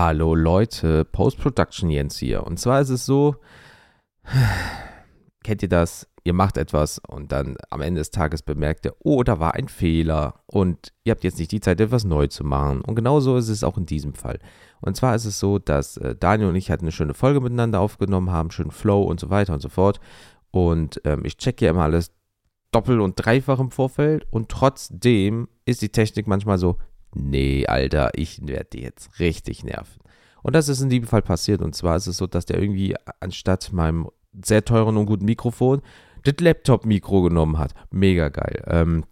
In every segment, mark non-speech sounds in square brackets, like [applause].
Hallo Leute, Post-Production Jens hier. Und zwar ist es so, [sighs] kennt ihr das? Ihr macht etwas und dann am Ende des Tages bemerkt ihr, oh, da war ein Fehler und ihr habt jetzt nicht die Zeit, etwas neu zu machen. Und genauso ist es auch in diesem Fall. Und zwar ist es so, dass äh, Daniel und ich halt eine schöne Folge miteinander aufgenommen haben, schönen Flow und so weiter und so fort. Und ähm, ich checke ja immer alles doppelt und dreifach im Vorfeld und trotzdem ist die Technik manchmal so, nee, Alter, ich werde die jetzt richtig nerven. Und das ist in diesem Fall passiert. Und zwar ist es so, dass der irgendwie anstatt meinem sehr teuren und guten Mikrofon das Laptop-Mikro genommen hat. Mega geil. Ähm,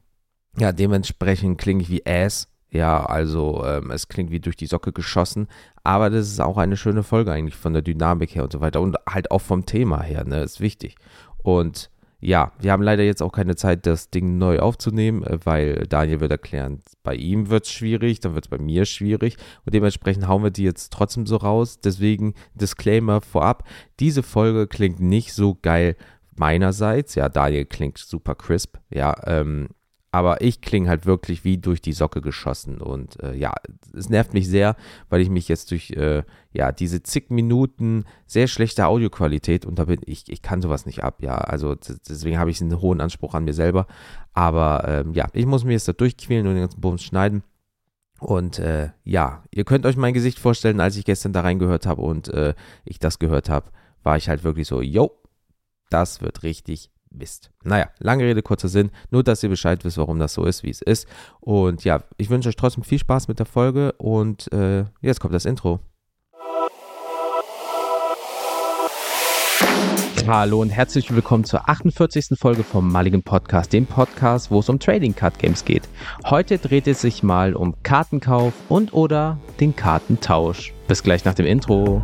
ja, dementsprechend klinge ich wie Ass. Ja, also ähm, es klingt wie durch die Socke geschossen, aber das ist auch eine schöne Folge eigentlich von der Dynamik her und so weiter und halt auch vom Thema her, ne, ist wichtig. Und ja, wir haben leider jetzt auch keine Zeit, das Ding neu aufzunehmen, äh, weil Daniel wird erklären, bei ihm wird es schwierig, dann wird es bei mir schwierig und dementsprechend hauen wir die jetzt trotzdem so raus. Deswegen Disclaimer vorab, diese Folge klingt nicht so geil meinerseits. Ja, Daniel klingt super crisp, ja, ähm, aber ich klinge halt wirklich wie durch die Socke geschossen. Und äh, ja, es nervt mich sehr, weil ich mich jetzt durch äh, ja, diese zig Minuten sehr schlechte Audioqualität und da bin ich, ich kann sowas nicht ab, ja. Also deswegen habe ich einen hohen Anspruch an mir selber. Aber ähm, ja, ich muss mir jetzt da durchquälen und den ganzen Bums schneiden. Und äh, ja, ihr könnt euch mein Gesicht vorstellen, als ich gestern da reingehört habe und äh, ich das gehört habe, war ich halt wirklich so, yo, das wird richtig Mist. Naja, lange Rede, kurzer Sinn. Nur, dass ihr Bescheid wisst, warum das so ist, wie es ist. Und ja, ich wünsche euch trotzdem viel Spaß mit der Folge und äh, jetzt kommt das Intro. Hallo und herzlich willkommen zur 48. Folge vom Maligen Podcast, dem Podcast, wo es um Trading Card Games geht. Heute dreht es sich mal um Kartenkauf und oder den Kartentausch. Bis gleich nach dem Intro.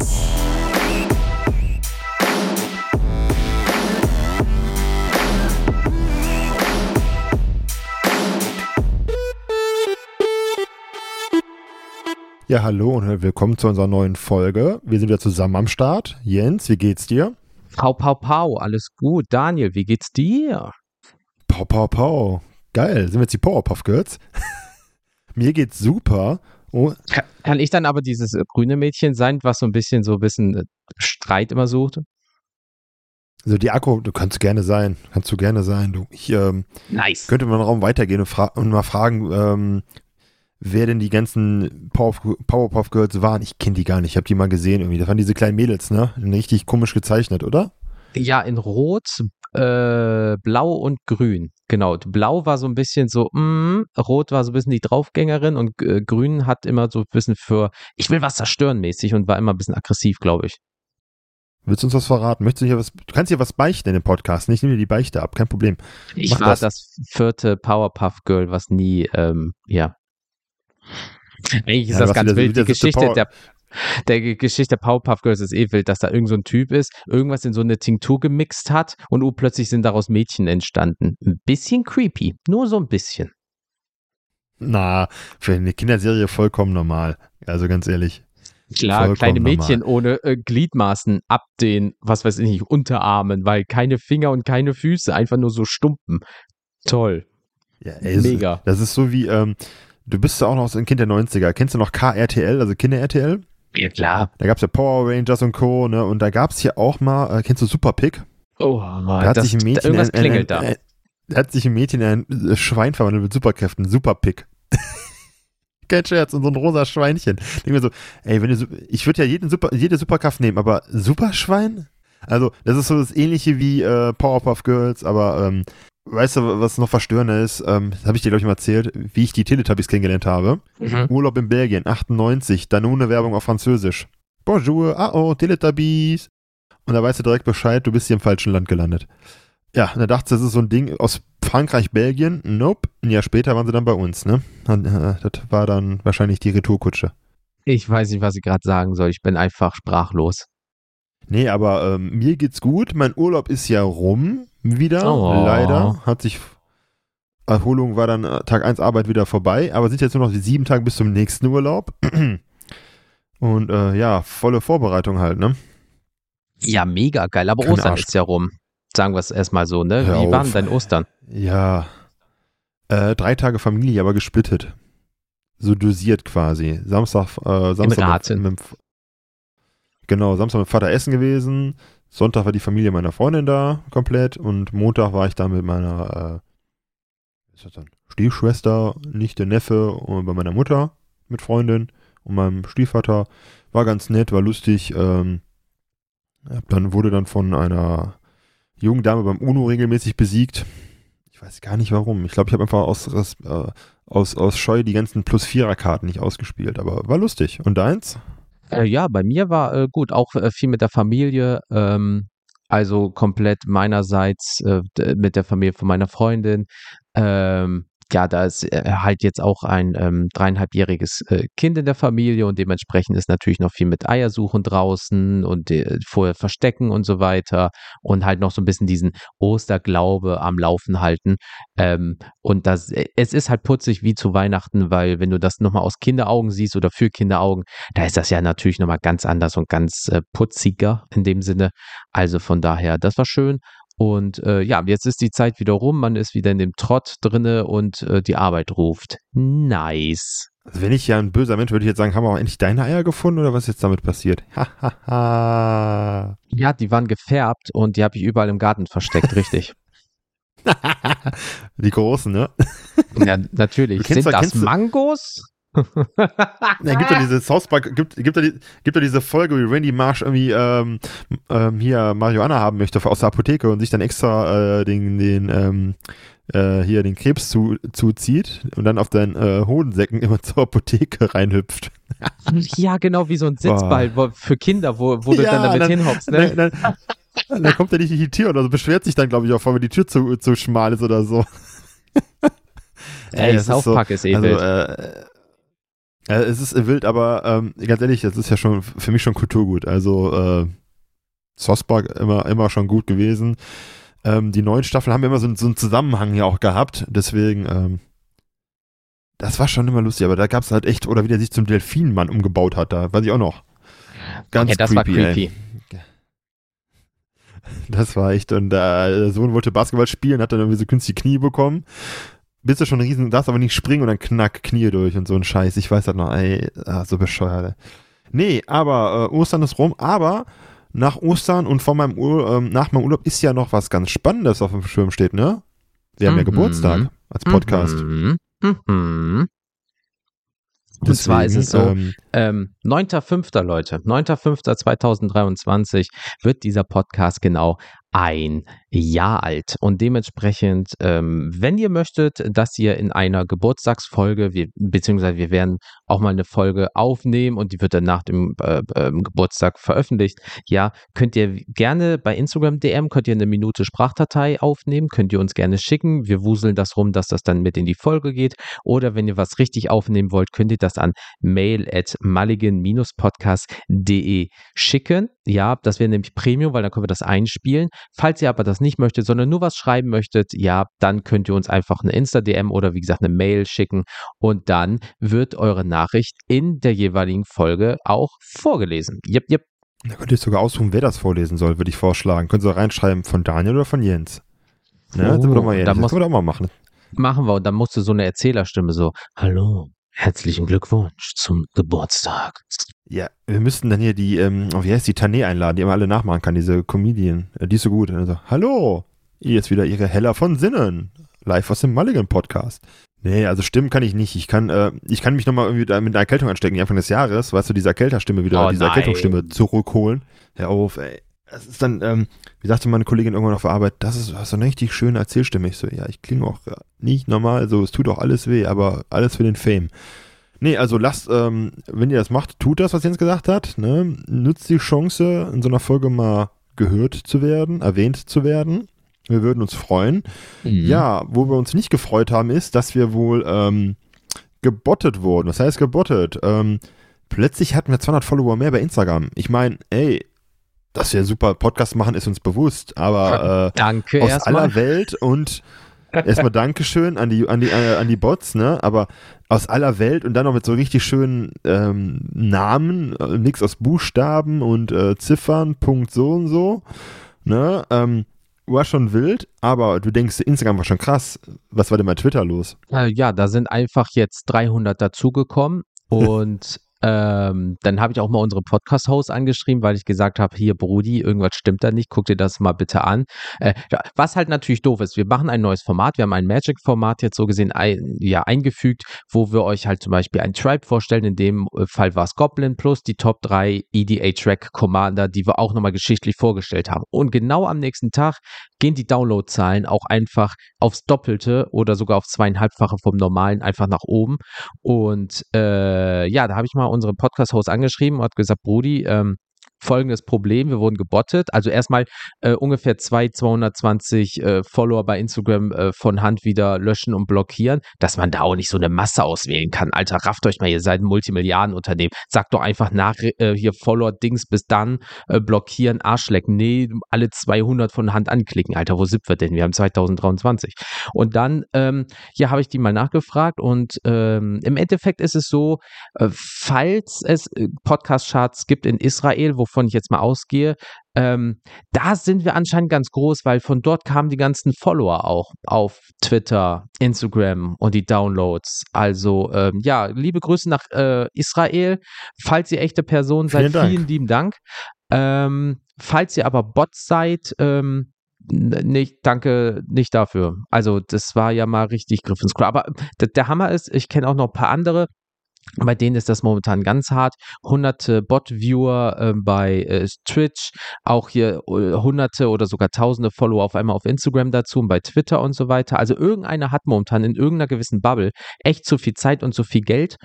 Ja, hallo und willkommen zu unserer neuen Folge. Wir sind wieder zusammen am Start. Jens, wie geht's dir? Pau, pau, pau, alles gut. Daniel, wie geht's dir? Pau, pau, pau. Geil, sind wir jetzt die Powerpuff Girls? [laughs] Mir geht's super. Oh. Kann ich dann aber dieses äh, grüne Mädchen sein, was so ein bisschen so ein bisschen äh, Streit immer sucht? Also die Akku, du kannst gerne sein, kannst du gerne sein. Du, ich ähm, nice. könnte mal einen Raum weitergehen und, und mal fragen, ähm, wer denn die ganzen Powerpuff Girls waren. Ich kenne die gar nicht, ich habe die mal gesehen irgendwie. Das waren diese kleinen Mädels, ne? Richtig komisch gezeichnet, oder? Ja, in Rot, äh, Blau und Grün. Genau, Blau war so ein bisschen so, mm, Rot war so ein bisschen die Draufgängerin und äh, Grün hat immer so ein bisschen für, ich will was zerstören mäßig und war immer ein bisschen aggressiv, glaube ich. Willst du uns was verraten? Möchtest du hier was? Du kannst hier was beichten in dem Podcast. Ich nehme dir die Beichte ab, kein Problem. Ich Mach war das. das vierte Powerpuff Girl, was nie, ähm, ja, eigentlich ist ja, das ganz wild. Die Geschichte der, der Geschichte der Powerpuff Girls ist eh wild, dass da irgend so ein Typ ist, irgendwas in so eine Tinktur gemixt hat und uh, plötzlich sind daraus Mädchen entstanden. Ein bisschen creepy, nur so ein bisschen. Na, für eine Kinderserie vollkommen normal. Also ganz ehrlich. Klar, vollkommen kleine Mädchen normal. ohne äh, Gliedmaßen ab den, was weiß ich nicht, Unterarmen, weil keine Finger und keine Füße, einfach nur so Stumpen. Toll. Ja, ey, Mega. Das ist so wie, ähm, Du bist ja auch noch ein Kind der 90er. Kennst du noch KRTL, also Kinder-RTL? Ja, klar. Da gab es ja Power Rangers und Co., ne? Und da gab es hier auch mal, äh, kennst du Super Pig? Oh, Mann, da hat das, sich ein Mädchen irgendwas ein, klingelt ein, ein, da. hat sich ein Mädchen in ein Schwein verwandelt mit Superkräften. Super Pig. [laughs] Kein Scherz, und so ein rosa Schweinchen. Ich denke mir so, ey, wenn du, ich würde ja jeden Super, jede Superkraft nehmen, aber Superschwein? Also, das ist so das ähnliche wie äh, Powerpuff Girls, aber ähm, Weißt du, was noch verstörender ist? Ähm, das habe ich dir, glaube ich, mal erzählt, wie ich die Teletubbies kennengelernt habe. Mhm. Urlaub in Belgien, 98, Danone-Werbung auf Französisch. Bonjour, ah oh, Teletubbies. Und da weißt du direkt Bescheid, du bist hier im falschen Land gelandet. Ja, und da dachte ich, das ist so ein Ding aus Frankreich, Belgien. Nope. Ein Jahr später waren sie dann bei uns, ne? Und, äh, das war dann wahrscheinlich die Retourkutsche. Ich weiß nicht, was ich gerade sagen soll. Ich bin einfach sprachlos. Nee, aber ähm, mir geht's gut. Mein Urlaub ist ja rum wieder. Oh. Leider hat sich Erholung war dann äh, Tag 1 Arbeit wieder vorbei, aber sind jetzt nur noch sieben Tage bis zum nächsten Urlaub. [clears throat] Und äh, ja, volle Vorbereitung halt, ne? Ja, mega geil. Aber Keine Ostern Arsch. ist ja rum. Sagen wir es erstmal so, ne? Hör Wie waren dein Ostern? Ja. Äh, drei Tage Familie, aber gesplittet. so dosiert quasi. Samstag, äh, Samstag In mit, mit, genau, Samstag mit Vater essen gewesen. Sonntag war die Familie meiner Freundin da komplett und Montag war ich da mit meiner äh, ist das dann? Stiefschwester, Nichte, Neffe und bei meiner Mutter mit Freundin und meinem Stiefvater. War ganz nett, war lustig. Ähm, dann wurde dann von einer jungen Dame beim UNO regelmäßig besiegt. Ich weiß gar nicht warum. Ich glaube, ich habe einfach aus, äh, aus, aus Scheu die ganzen Plus-Vierer-Karten nicht ausgespielt, aber war lustig. Und deins? Äh, ja, bei mir war äh, gut, auch äh, viel mit der Familie. Ähm, also komplett meinerseits äh, mit der Familie von meiner Freundin. Ähm, ja, da ist äh, halt jetzt auch ein ähm, dreieinhalbjähriges äh, Kind in der Familie und dementsprechend ist natürlich noch viel mit Eiersuchen draußen und äh, vorher verstecken und so weiter und halt noch so ein bisschen diesen Osterglaube am Laufen halten. Ähm, und das, äh, es ist halt putzig wie zu Weihnachten, weil wenn du das nochmal aus Kinderaugen siehst oder für Kinderaugen, da ist das ja natürlich nochmal ganz anders und ganz äh, putziger in dem Sinne. Also von daher, das war schön. Und äh, ja, jetzt ist die Zeit wieder rum, man ist wieder in dem Trott drinne und äh, die Arbeit ruft. Nice. Also wenn ich ja ein böser Mensch würde ich jetzt sagen, haben wir auch endlich deine Eier gefunden oder was ist jetzt damit passiert? [laughs] ja, die waren gefärbt und die habe ich überall im Garten versteckt, richtig. [laughs] die großen, ne? ja, natürlich. Sind das Mangos? Ja, gibt ja diese South Park, gibt, gibt, ja die, gibt ja diese Folge, wie Randy Marsh irgendwie ähm, ähm, hier Marihuana haben möchte aus der Apotheke und sich dann extra äh, den, den ähm, äh, hier den Krebs zu, zuzieht und dann auf den äh, Hodensäcken immer [laughs] zur Apotheke reinhüpft. [laughs] ja, genau, wie so ein Sitzball wo, für Kinder, wo, wo du ja, dann damit dann, hinhockst, ne? Dann, dann, dann, kommt er nicht in die Tür oder so, beschwert sich dann, glaube ich, auch, weil die Tür zu, zu schmal ist oder so. Ey, Ey South Park so, ist eh also, wild. Äh, ja, es ist wild, aber ähm, ganz ehrlich, das ist ja schon für mich schon Kulturgut. Also äh, Sospark immer, immer schon gut gewesen. Ähm, die neuen Staffeln haben immer so, so einen Zusammenhang ja auch gehabt. Deswegen, ähm, das war schon immer lustig, aber da gab es halt echt, oder wie der sich zum Delfinmann umgebaut hat, da weiß ich auch noch. Ganz okay, das creepy, war creepy. Ey. Das war echt, und äh, der Sohn wollte Basketball spielen, hat dann irgendwie so künstliche Knie bekommen bist du schon ein Riesen, darfst aber nicht springen und dann knack Knie durch und so ein Scheiß. Ich weiß halt noch, ey, ah, so bescheuert. Nee, aber äh, Ostern ist rum, aber nach Ostern und vor meinem Ur ähm, nach meinem Urlaub ist ja noch was ganz Spannendes auf dem Schirm steht, ne? Wir haben ja mhm. Geburtstag als Podcast. Mhm. Mhm. Und zwar ist es so, ähm, ähm, 9.5. Leute, 9.5.2023 wird dieser Podcast genau ein Jahr alt. Und dementsprechend, ähm, wenn ihr möchtet, dass ihr in einer Geburtstagsfolge, wir, beziehungsweise wir werden auch mal eine Folge aufnehmen und die wird dann nach dem äh, äh, Geburtstag veröffentlicht, ja, könnt ihr gerne bei Instagram DM, könnt ihr eine Minute Sprachdatei aufnehmen, könnt ihr uns gerne schicken. Wir wuseln das rum, dass das dann mit in die Folge geht. Oder wenn ihr was richtig aufnehmen wollt, könnt ihr das an mail at mulligan-podcast.de schicken. Ja, das wäre nämlich Premium, weil dann können wir das einspielen. Falls ihr aber das nicht möchtet, sondern nur was schreiben möchtet, ja, dann könnt ihr uns einfach eine Insta-DM oder wie gesagt eine Mail schicken und dann wird eure Nachricht in der jeweiligen Folge auch vorgelesen. Jep, jep. Da könnt ihr sogar aussuchen, wer das vorlesen soll, würde ich vorschlagen. Können Sie reinschreiben, von Daniel oder von Jens? Ne, oh, das, mal das können wir doch mal machen. Machen wir und dann musst du so eine Erzählerstimme so, hallo, herzlichen Glückwunsch zum Geburtstag. Ja, wir müssten dann hier die, ähm, wie heißt die, Tané einladen, die immer alle nachmachen kann, diese Comedian. Äh, die ist so gut. Also, hallo, ist wieder ihre Heller von Sinnen. Live aus dem Mulligan Podcast. Nee, also stimmen kann ich nicht. Ich kann, äh, ich kann mich nochmal irgendwie mit einer Erkältung anstecken, Anfang des Jahres, weißt du, diese Erkälterstimme wieder, oh, diese Erkältungsstimme zurückholen. Hör auf, ey. Das ist dann, ähm, wie sagte meine Kollegin irgendwann auf der Arbeit, das ist, ist eine richtig schöne Erzählstimme. Ich so, ja, ich klinge auch nicht normal, so, es tut auch alles weh, aber alles für den Fame. Nee, also lasst, ähm, wenn ihr das macht, tut das, was Jens gesagt hat. Ne? Nutzt die Chance, in so einer Folge mal gehört zu werden, erwähnt zu werden. Wir würden uns freuen. Mhm. Ja, wo wir uns nicht gefreut haben, ist, dass wir wohl ähm, gebottet wurden. Was heißt gebottet? Ähm, plötzlich hatten wir 200 Follower mehr bei Instagram. Ich meine, ey, dass wir super Podcast machen, ist uns bewusst, aber äh, Danke aus aller Welt und Erstmal Dankeschön an die, an die, äh, an die Bots, ne? Aber aus aller Welt und dann noch mit so richtig schönen ähm, Namen, äh, nix aus Buchstaben und äh, Ziffern, Punkt so und so, ne? Ähm, war schon wild, aber du denkst, Instagram war schon krass. Was war denn bei Twitter los? Äh, ja, da sind einfach jetzt 300 dazugekommen [laughs] und ähm, dann habe ich auch mal unsere Podcast-Host angeschrieben, weil ich gesagt habe, hier Brudi, irgendwas stimmt da nicht, guck dir das mal bitte an. Äh, was halt natürlich doof ist, wir machen ein neues Format, wir haben ein Magic-Format jetzt so gesehen ein, ja, eingefügt, wo wir euch halt zum Beispiel ein Tribe vorstellen, in dem äh, Fall war es Goblin plus die Top 3 EDA-Track-Commander, die wir auch nochmal geschichtlich vorgestellt haben. Und genau am nächsten Tag gehen die Download-Zahlen auch einfach aufs Doppelte oder sogar auf zweieinhalbfache vom normalen einfach nach oben. Und äh, ja, da habe ich mal unseren Podcast-Host angeschrieben und hat gesagt, Brudi, ähm, folgendes Problem, wir wurden gebottet. Also erstmal äh, ungefähr 2, 220 äh, Follower bei Instagram äh, von Hand wieder löschen und blockieren, dass man da auch nicht so eine Masse auswählen kann. Alter, rafft euch mal, ihr seid ein Multimilliardenunternehmen. Sagt doch einfach nach äh, hier Follower-Dings bis dann äh, blockieren, Arschlecken. Nee, alle 200 von Hand anklicken. Alter, wo sind wir denn? Wir haben 2023. Und dann, ähm, ja, habe ich die mal nachgefragt und ähm, im Endeffekt ist es so, äh, falls es Podcast-Charts gibt in Israel, wo wovon ich jetzt mal ausgehe, ähm, da sind wir anscheinend ganz groß, weil von dort kamen die ganzen Follower auch auf Twitter, Instagram und die Downloads. Also ähm, ja, liebe Grüße nach äh, Israel. Falls ihr echte Person seid, vielen, vielen lieben Dank. Ähm, falls ihr aber Bots seid, ähm, nicht, danke nicht dafür. Also das war ja mal richtig Griff ins Klo. Aber der Hammer ist, ich kenne auch noch ein paar andere, bei denen ist das momentan ganz hart. Hunderte Bot-Viewer äh, bei äh, Twitch, auch hier äh, hunderte oder sogar tausende Follower auf einmal auf Instagram dazu und bei Twitter und so weiter. Also irgendeiner hat momentan in irgendeiner gewissen Bubble echt zu viel Zeit und zu viel Geld.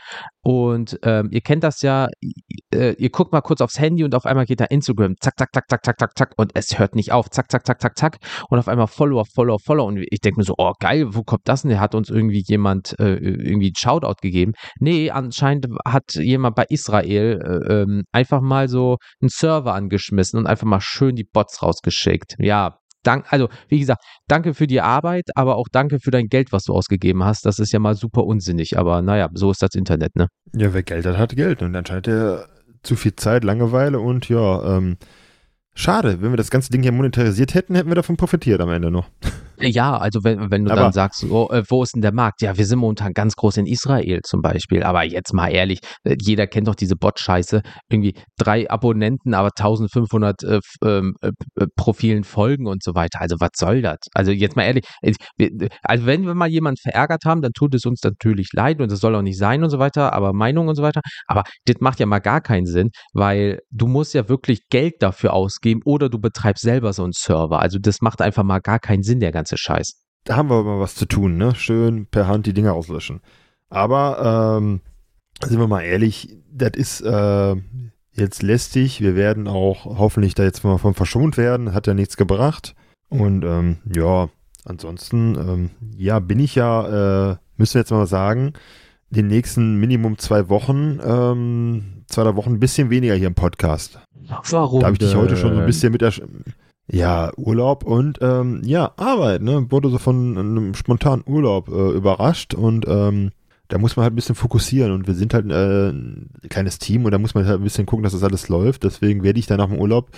Und ähm, ihr kennt das ja, äh, ihr guckt mal kurz aufs Handy und auf einmal geht da Instagram, zack, zack, zack, zack, zack, zack, zack, und es hört nicht auf, zack, zack, zack, zack, zack. Und auf einmal Follower, Follower, Follower. Und ich denke mir so, oh geil, wo kommt das denn? Der hat uns irgendwie jemand äh, irgendwie einen Shoutout gegeben. Nee, an anscheinend hat jemand bei Israel äh, ähm, einfach mal so einen Server angeschmissen und einfach mal schön die Bots rausgeschickt. Ja, dank, also wie gesagt, danke für die Arbeit, aber auch danke für dein Geld, was du ausgegeben hast. Das ist ja mal super unsinnig, aber naja, so ist das Internet, ne? Ja, wer Geld hat, hat Geld und anscheinend er zu viel Zeit, Langeweile und ja, ähm, schade, wenn wir das ganze Ding hier monetarisiert hätten, hätten wir davon profitiert am Ende noch. Ja, also wenn, wenn du aber dann sagst, oh, äh, wo ist denn der Markt? Ja, wir sind momentan ganz groß in Israel zum Beispiel. Aber jetzt mal ehrlich, äh, jeder kennt doch diese Bot-Scheiße. Irgendwie drei Abonnenten, aber 1500 äh, ähm, äh, Profilen folgen und so weiter. Also was soll das? Also jetzt mal ehrlich, also wenn wir mal jemanden verärgert haben, dann tut es uns natürlich leid und das soll auch nicht sein und so weiter, aber Meinung und so weiter. Aber das macht ja mal gar keinen Sinn, weil du musst ja wirklich Geld dafür ausgeben oder du betreibst selber so einen Server. Also das macht einfach mal gar keinen Sinn, der ganze ganze Scheiß. Da haben wir mal was zu tun, ne? Schön per Hand die Dinger auslöschen. Aber, ähm, sind wir mal ehrlich, das ist äh, jetzt lästig. Wir werden auch hoffentlich da jetzt mal von verschont werden. Hat ja nichts gebracht. Und ähm, ja, ansonsten, ähm, ja, bin ich ja, äh, müssen wir jetzt mal sagen, den nächsten Minimum zwei Wochen, ähm, zwei, drei Wochen ein bisschen weniger hier im Podcast. Warum? Da habe ich dich heute schon so ein bisschen mit ja, Urlaub und ähm, ja, Arbeit, ne? Wurde so von einem spontanen Urlaub äh, überrascht und ähm, da muss man halt ein bisschen fokussieren und wir sind halt äh, ein kleines Team und da muss man halt ein bisschen gucken, dass das alles läuft. Deswegen werde ich dann nach dem Urlaub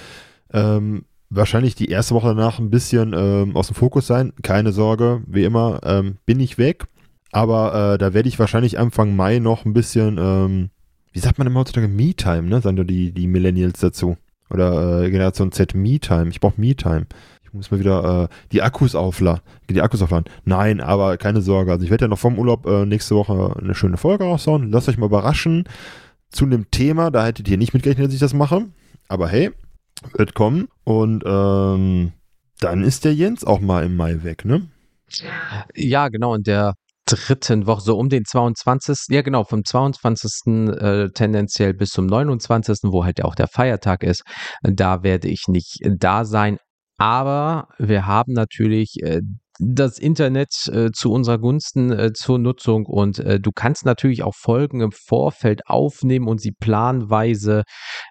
ähm, wahrscheinlich die erste Woche danach ein bisschen ähm, aus dem Fokus sein. Keine Sorge, wie immer, ähm, bin ich weg. Aber äh, da werde ich wahrscheinlich Anfang Mai noch ein bisschen, ähm, wie sagt man immer heutzutage, Me-Time, ne? Sagen die, die Millennials dazu. Oder äh, Generation Z Me-Time. Ich brauche Me-Time. Ich muss mal wieder äh, die Akkus aufladen. Die Akkus aufladen. Nein, aber keine Sorge. Also ich werde ja noch vom Urlaub äh, nächste Woche eine schöne Folge raushauen. Lasst euch mal überraschen zu einem Thema. Da hättet ihr nicht mitgerechnet, dass ich das mache. Aber hey, wird kommen. Und ähm, dann ist der Jens auch mal im Mai weg, ne? Ja, genau. Und der dritten Woche, so um den 22. Ja, genau, vom 22. Äh, tendenziell bis zum 29., wo halt auch der Feiertag ist. Da werde ich nicht da sein. Aber wir haben natürlich äh, das Internet äh, zu unserer Gunsten äh, zur Nutzung und äh, du kannst natürlich auch Folgen im Vorfeld aufnehmen und sie planweise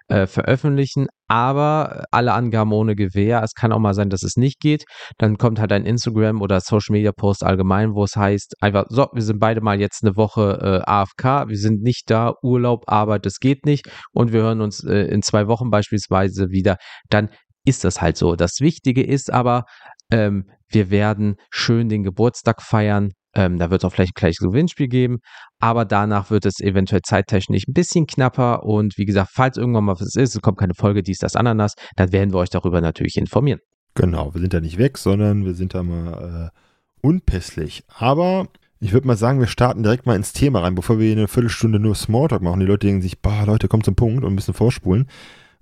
äh, veröffentlichen, aber alle Angaben ohne Gewähr. Es kann auch mal sein, dass es nicht geht. Dann kommt halt ein Instagram oder Social Media Post allgemein, wo es heißt einfach, so, wir sind beide mal jetzt eine Woche äh, AFK, wir sind nicht da, Urlaub, Arbeit, das geht nicht und wir hören uns äh, in zwei Wochen beispielsweise wieder. Dann ist das halt so. Das Wichtige ist aber, Ähm, wir werden schön den Geburtstag feiern. Ähm, da wird es auch vielleicht gleich ein Gewinnspiel geben, aber danach wird es eventuell zeittechnisch ein bisschen knapper und wie gesagt, falls irgendwann mal was ist, es kommt keine Folge, dies, das, Ananas, dann werden wir euch darüber natürlich informieren. Genau, wir sind da nicht weg, sondern wir sind da mal äh, unpässlich. Aber ich würde mal sagen, wir starten direkt mal ins Thema rein, bevor wir eine Viertelstunde nur Smalltalk machen. Die Leute denken sich, bah, Leute, kommt zum Punkt und bisschen vorspulen.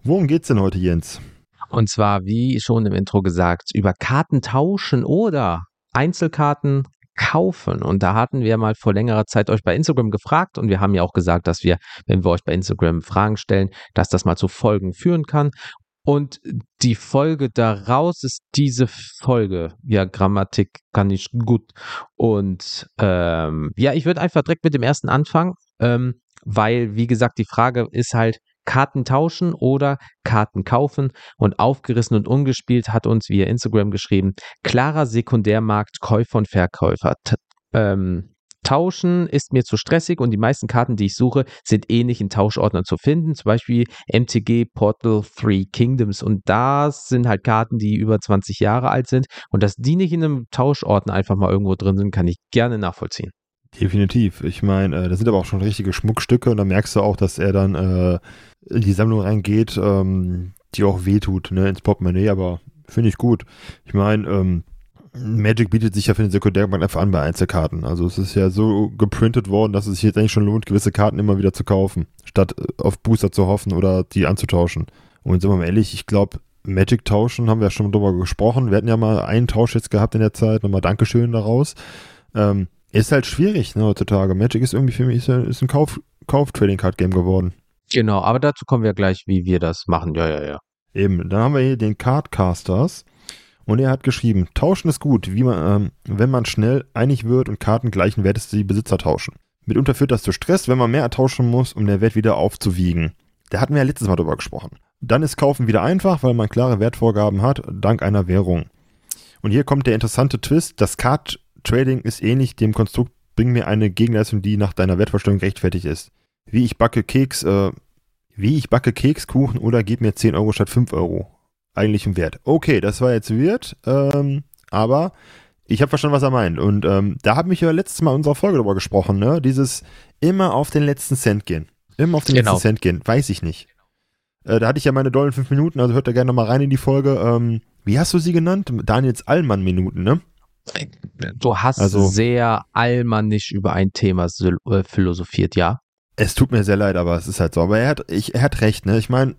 Worum geht's denn heute, Jens? Und zwar, wie schon im Intro gesagt, über Karten tauschen oder Einzelkarten kaufen. Und da hatten wir mal vor längerer Zeit euch bei Instagram gefragt und wir haben ja auch gesagt, dass wir, wenn wir euch bei Instagram Fragen stellen, dass das mal zu Folgen führen kann. Und die Folge daraus ist diese Folge. Ja, Grammatik kann ich gut. Und ähm, ja, ich würde einfach direkt mit dem ersten anfangen, ähm, weil, wie gesagt, die Frage ist halt, Karten tauschen oder Karten kaufen. Und aufgerissen und ungespielt hat uns via Instagram geschrieben, klarer Sekundärmarkt Käufer und Verkäufer. T ähm, Tauschen ist mir zu stressig und die meisten Karten, die ich suche, sind eh nicht in Tauschordnern zu finden. Zum Beispiel MTG Portal 3 Kingdoms. Und das sind halt Karten, die über 20 Jahre alt sind. Und dass die nicht in einem Tauschordner einfach mal irgendwo drin sind, kann ich gerne nachvollziehen. Definitiv. Ich meine, äh, da sind aber auch schon richtige Schmuckstücke und da merkst du auch, dass er dann äh, in die Sammlung reingeht, ähm, die auch wehtut, ne, ins Portemonnaie, aber finde ich gut. Ich meine, ähm, Magic bietet sich ja für den Sekundärmarkt einfach an bei Einzelkarten. Also es ist ja so geprintet worden, dass es sich jetzt eigentlich schon lohnt, gewisse Karten immer wieder zu kaufen, statt äh, auf Booster zu hoffen oder die anzutauschen. Und sind wir mal ehrlich, ich glaube, Magic tauschen haben wir ja schon drüber gesprochen. Wir hatten ja mal einen Tausch jetzt gehabt in der Zeit, nochmal Dankeschön daraus. Ähm, ist halt schwierig ne, heutzutage. Magic ist irgendwie für mich ist, ein Kauf, Kauf-Trading-Card-Game geworden. Genau, aber dazu kommen wir gleich, wie wir das machen. Ja, ja, ja. Eben, dann haben wir hier den Cardcasters. Und er hat geschrieben, tauschen ist gut, man, ähm, wenn man schnell einig wird und Karten gleichen Wertes die Besitzer tauschen. Mitunter führt das zu Stress, wenn man mehr ertauschen muss, um den Wert wieder aufzuwiegen. Da hatten wir ja letztes Mal drüber gesprochen. Dann ist Kaufen wieder einfach, weil man klare Wertvorgaben hat, dank einer Währung. Und hier kommt der interessante Twist, das Card Trading ist ähnlich dem Konstrukt, bring mir eine Gegenleistung, die nach deiner Wertvorstellung rechtfertigt ist. Wie ich backe Keks, äh, wie ich backe Kekskuchen oder gib mir 10 Euro statt 5 Euro. Eigentlich im Wert. Okay, das war jetzt weird, ähm, aber ich habe verstanden, was er meint. Und ähm, da haben wir ja letztes Mal in unserer Folge darüber gesprochen, ne? Dieses immer auf den letzten Cent gehen. Immer auf den genau. letzten Cent gehen. Weiß ich nicht. Äh, da hatte ich ja meine dollen 5 Minuten, also hört da gerne nochmal rein in die Folge. Ähm, wie hast du sie genannt? Daniels Allmann-Minuten, ne? Du hast also, sehr allmannisch über ein Thema äh, philosophiert, ja. Es tut mir sehr leid, aber es ist halt so. Aber er hat, ich, er hat recht, ne? Ich meine,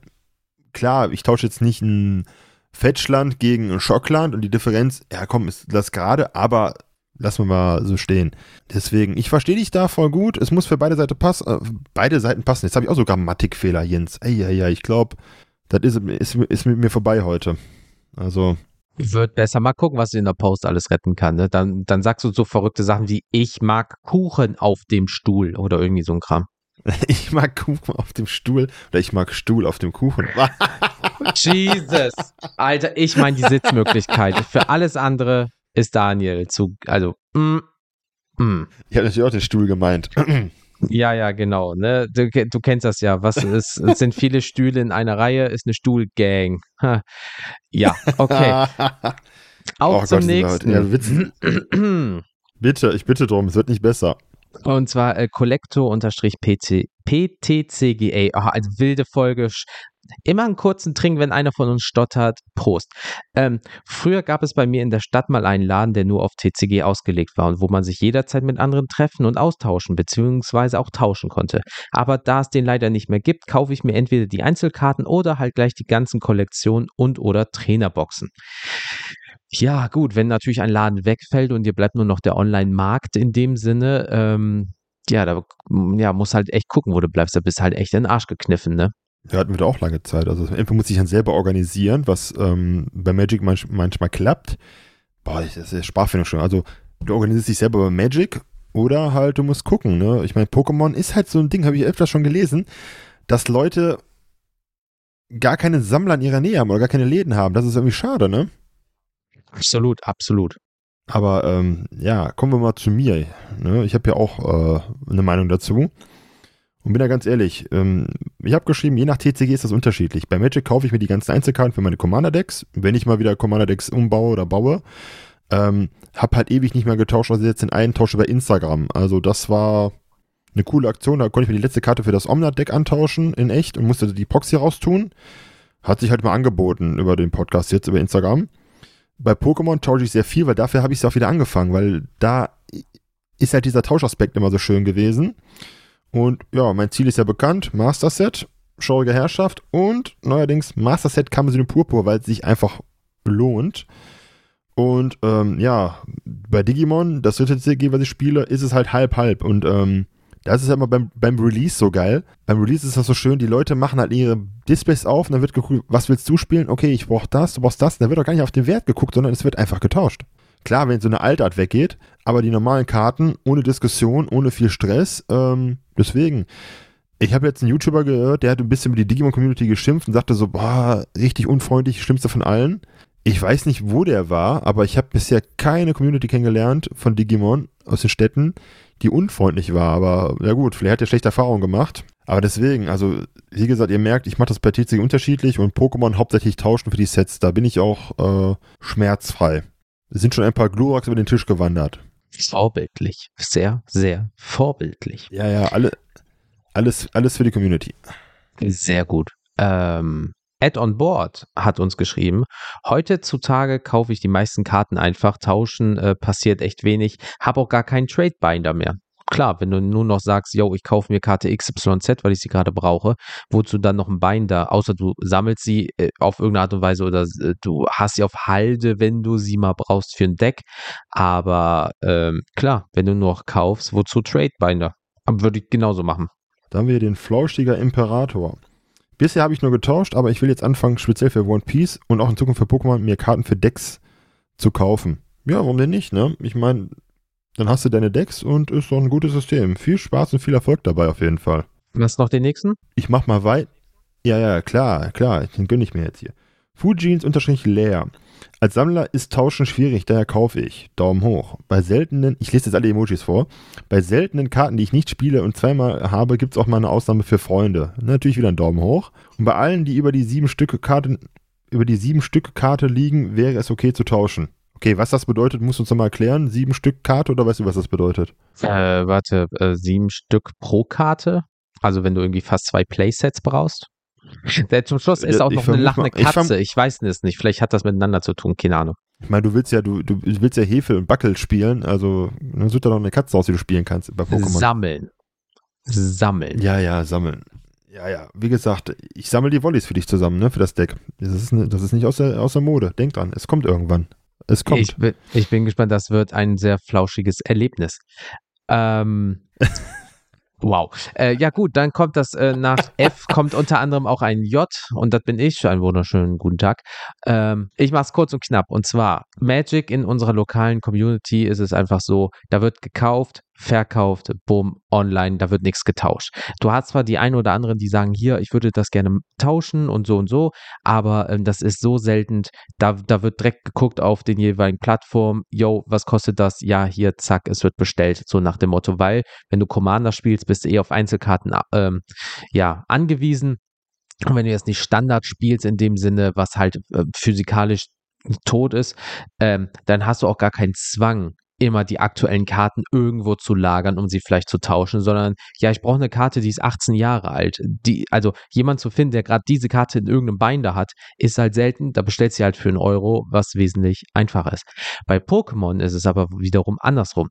klar, ich tausche jetzt nicht ein Fetchland gegen ein Schockland und die Differenz, ja komm, ist das gerade, aber lassen wir mal so stehen. Deswegen, ich verstehe dich da voll gut. Es muss für beide Seiten passen. Äh, beide Seiten passen. Jetzt habe ich auch so Grammatikfehler, Jens. Ey, ja, ja, ich glaube, das ist, ist, ist mit mir vorbei heute. Also, wird besser. Mal gucken, was du in der Post alles retten kann. Ne? Dann, dann sagst du so verrückte Sachen wie ich mag Kuchen auf dem Stuhl oder irgendwie so ein Kram. [laughs] Ich mag Kuchen auf dem Stuhl oder ich mag Stuhl auf dem Kuchen. [laughs] Jesus. Alter, ich meine die Sitzmöglichkeit. Für alles andere ist Daniel zu, also, mm, mm. Ich habe natürlich auch den Stuhl gemeint. [clears throat] Ja, ja, genau. Ne? Du, du kennst das ja. Was ist, es sind viele Stühle in einer Reihe, ist eine Stuhlgang. [laughs] ja, okay. [laughs] Auch oh zum Gott, nächsten. Ja, [clears throat] bitte, ich bitte drum, es wird nicht besser. Und zwar äh, Collector-PTCGA. Oh, also wilde Folge. Immer einen kurzen Trink, wenn einer von uns stottert. Prost. Ähm, früher gab es bei mir in der Stadt mal einen Laden, der nur auf TCG ausgelegt war und wo man sich jederzeit mit anderen treffen und austauschen bzw. auch tauschen konnte. Aber da es den leider nicht mehr gibt, kaufe ich mir entweder die Einzelkarten oder halt gleich die ganzen Kollektionen und oder Trainerboxen. Ja, gut, wenn natürlich ein Laden wegfällt und dir bleibt nur noch der Online-Markt in dem Sinne, ähm, ja, da ja, muss halt echt gucken, wo du bleibst. Da bist halt echt in den Arsch gekniffen, ne? Ja, hatten wir da auch lange Zeit. Also entweder muss ich dann selber organisieren, was ähm, bei Magic manch, manchmal klappt. Boah, das ist ja Sprachfindung schon. Also du organisierst dich selber bei Magic oder halt du musst gucken, ne? Ich meine, Pokémon ist halt so ein Ding, habe ich öfter schon gelesen, dass Leute gar keine Sammler in ihrer Nähe haben oder gar keine Läden haben. Das ist irgendwie schade, ne? Absolut, absolut. Aber ähm, ja, kommen wir mal zu mir. Ne? Ich habe ja auch äh, eine Meinung dazu. Und bin da ganz ehrlich, ähm, ich habe geschrieben, je nach TCG ist das unterschiedlich. Bei Magic kaufe ich mir die ganzen Einzelkarten für meine Commander-Decks. Wenn ich mal wieder Commander-Decks umbaue oder baue, ähm, hab halt ewig nicht mehr getauscht, also jetzt den einen tausche bei Instagram. Also das war eine coole Aktion. Da konnte ich mir die letzte Karte für das Omnat-Deck antauschen in echt und musste die Proxy raustun. Hat sich halt mal angeboten über den Podcast jetzt, über Instagram. Bei Pokémon tausche ich sehr viel, weil dafür habe ich es auch wieder angefangen, weil da ist halt dieser Tauschaspekt immer so schön gewesen. Und ja, mein Ziel ist ja bekannt, Master Set, schaurige Herrschaft und neuerdings Master Set Kammersyne Purpur, weil es sich einfach lohnt. Und ähm, ja, bei Digimon, das dritte CG, was ich spiele, ist es halt halb-halb. Und ähm, das ist ja immer beim, beim Release so geil. Beim Release ist das so schön, die Leute machen halt ihre Displays auf und dann wird geguckt, was willst du spielen? Okay, ich brauch das, du brauchst das. Da wird auch gar nicht auf den Wert geguckt, sondern es wird einfach getauscht. Klar, wenn so eine Altart weggeht, aber die normalen Karten ohne Diskussion, ohne viel Stress. Ähm, deswegen, ich habe jetzt einen YouTuber gehört, der hat ein bisschen über die Digimon-Community geschimpft und sagte so, boah, richtig unfreundlich, schlimmste von allen. Ich weiß nicht, wo der war, aber ich habe bisher keine Community kennengelernt von Digimon aus den Städten, die unfreundlich war. Aber ja gut, vielleicht hat er schlechte Erfahrungen gemacht. Aber deswegen, also wie gesagt, ihr merkt, ich mache das bei TCG unterschiedlich und Pokémon hauptsächlich tauschen für die Sets. Da bin ich auch äh, schmerzfrei. Es sind schon ein paar Gloraks über den Tisch gewandert. Vorbildlich. Sehr, sehr vorbildlich. Ja, ja, alle, alles, alles für die Community. Sehr gut. Ähm, Add on Board hat uns geschrieben, heutzutage kaufe ich die meisten Karten einfach, tauschen äh, passiert echt wenig, habe auch gar keinen Trade Binder mehr klar, wenn du nur noch sagst, yo, ich kaufe mir Karte XYZ, weil ich sie gerade brauche, wozu dann noch ein Binder, außer du sammelst sie äh, auf irgendeine Art und Weise oder äh, du hast sie auf Halde, wenn du sie mal brauchst für ein Deck. Aber ähm, klar, wenn du noch kaufst, wozu Trade Binder? Würde ich genauso machen. Dann haben wir den Flauschiger Imperator. Bisher habe ich nur getauscht, aber ich will jetzt anfangen, speziell für One Piece und auch in Zukunft für Pokémon, mir Karten für Decks zu kaufen. Ja, warum denn nicht, ne? Ich meine, dann hast du deine Decks und ist doch ein gutes System. Viel Spaß und viel Erfolg dabei auf jeden Fall. Was noch den nächsten? Ich mach mal weit. Ja, ja, klar, klar, den gönne ich mir jetzt hier. Fujins unterstrich leer. Als Sammler ist Tauschen schwierig, daher kaufe ich. Daumen hoch. Bei seltenen, ich lese jetzt alle Emojis vor, bei seltenen Karten, die ich nicht spiele und zweimal habe, gibt es auch mal eine Ausnahme für Freunde. Natürlich wieder ein Daumen hoch. Und bei allen, die über die sieben Stücke Karten, über die sieben Stücke Karte liegen, wäre es okay zu tauschen. Okay, was das bedeutet, musst du uns nochmal erklären. Sieben Stück Karte oder weißt du, was das bedeutet? Äh, warte, äh, sieben Stück pro Karte? Also wenn du irgendwie fast zwei Playsets brauchst? Der [laughs] zum Schluss ist auch noch eine lachende Katze. Ich, ich weiß es nicht. Vielleicht hat das miteinander zu tun. Keine Ahnung. Ich meine, du willst ja, du, du willst ja Hefe und Backel spielen, also dann sucht da noch eine Katze aus, die du spielen kannst bei Pokémon. Sammeln. Sammeln. Ja, ja, sammeln. Ja, ja. Wie gesagt, ich sammle die Wollies für dich zusammen, ne, für das Deck. Das ist, ne, das ist nicht aus der, aus der Mode. Denk dran, es kommt irgendwann. Es kommt. Ich bin, ich bin gespannt, das wird ein sehr flauschiges Erlebnis. Ähm, [laughs] wow. Äh, ja gut, dann kommt das äh, nach F, kommt unter anderem auch ein J und das bin ich. Einen wunderschönen guten Tag. Ähm, ich mache es kurz und knapp. Und zwar Magic in unserer lokalen Community ist es einfach so, da wird gekauft, verkauft, bumm, online, da wird nichts getauscht. Du hast zwar die einen oder anderen, die sagen, hier, ich würde das gerne tauschen und so und so, aber ähm, das ist so selten, da, da wird direkt geguckt auf den jeweiligen Plattformen, yo, was kostet das? Ja, hier, zack, es wird bestellt, so nach dem Motto, weil wenn du Commander spielst, bist du eh auf Einzelkarten ähm, ja, angewiesen. Und wenn du jetzt nicht Standard spielst in dem Sinne, was halt äh, physikalisch tot ist, ähm, dann hast du auch gar keinen Zwang, immer die aktuellen Karten irgendwo zu lagern, um sie vielleicht zu tauschen, sondern ja, ich brauche eine Karte, die ist 18 Jahre alt. Die, also jemand zu finden, der gerade diese Karte in irgendeinem Binder hat, ist halt selten. Da bestellt sie halt für einen Euro, was wesentlich einfacher ist. Bei Pokémon ist es aber wiederum andersrum.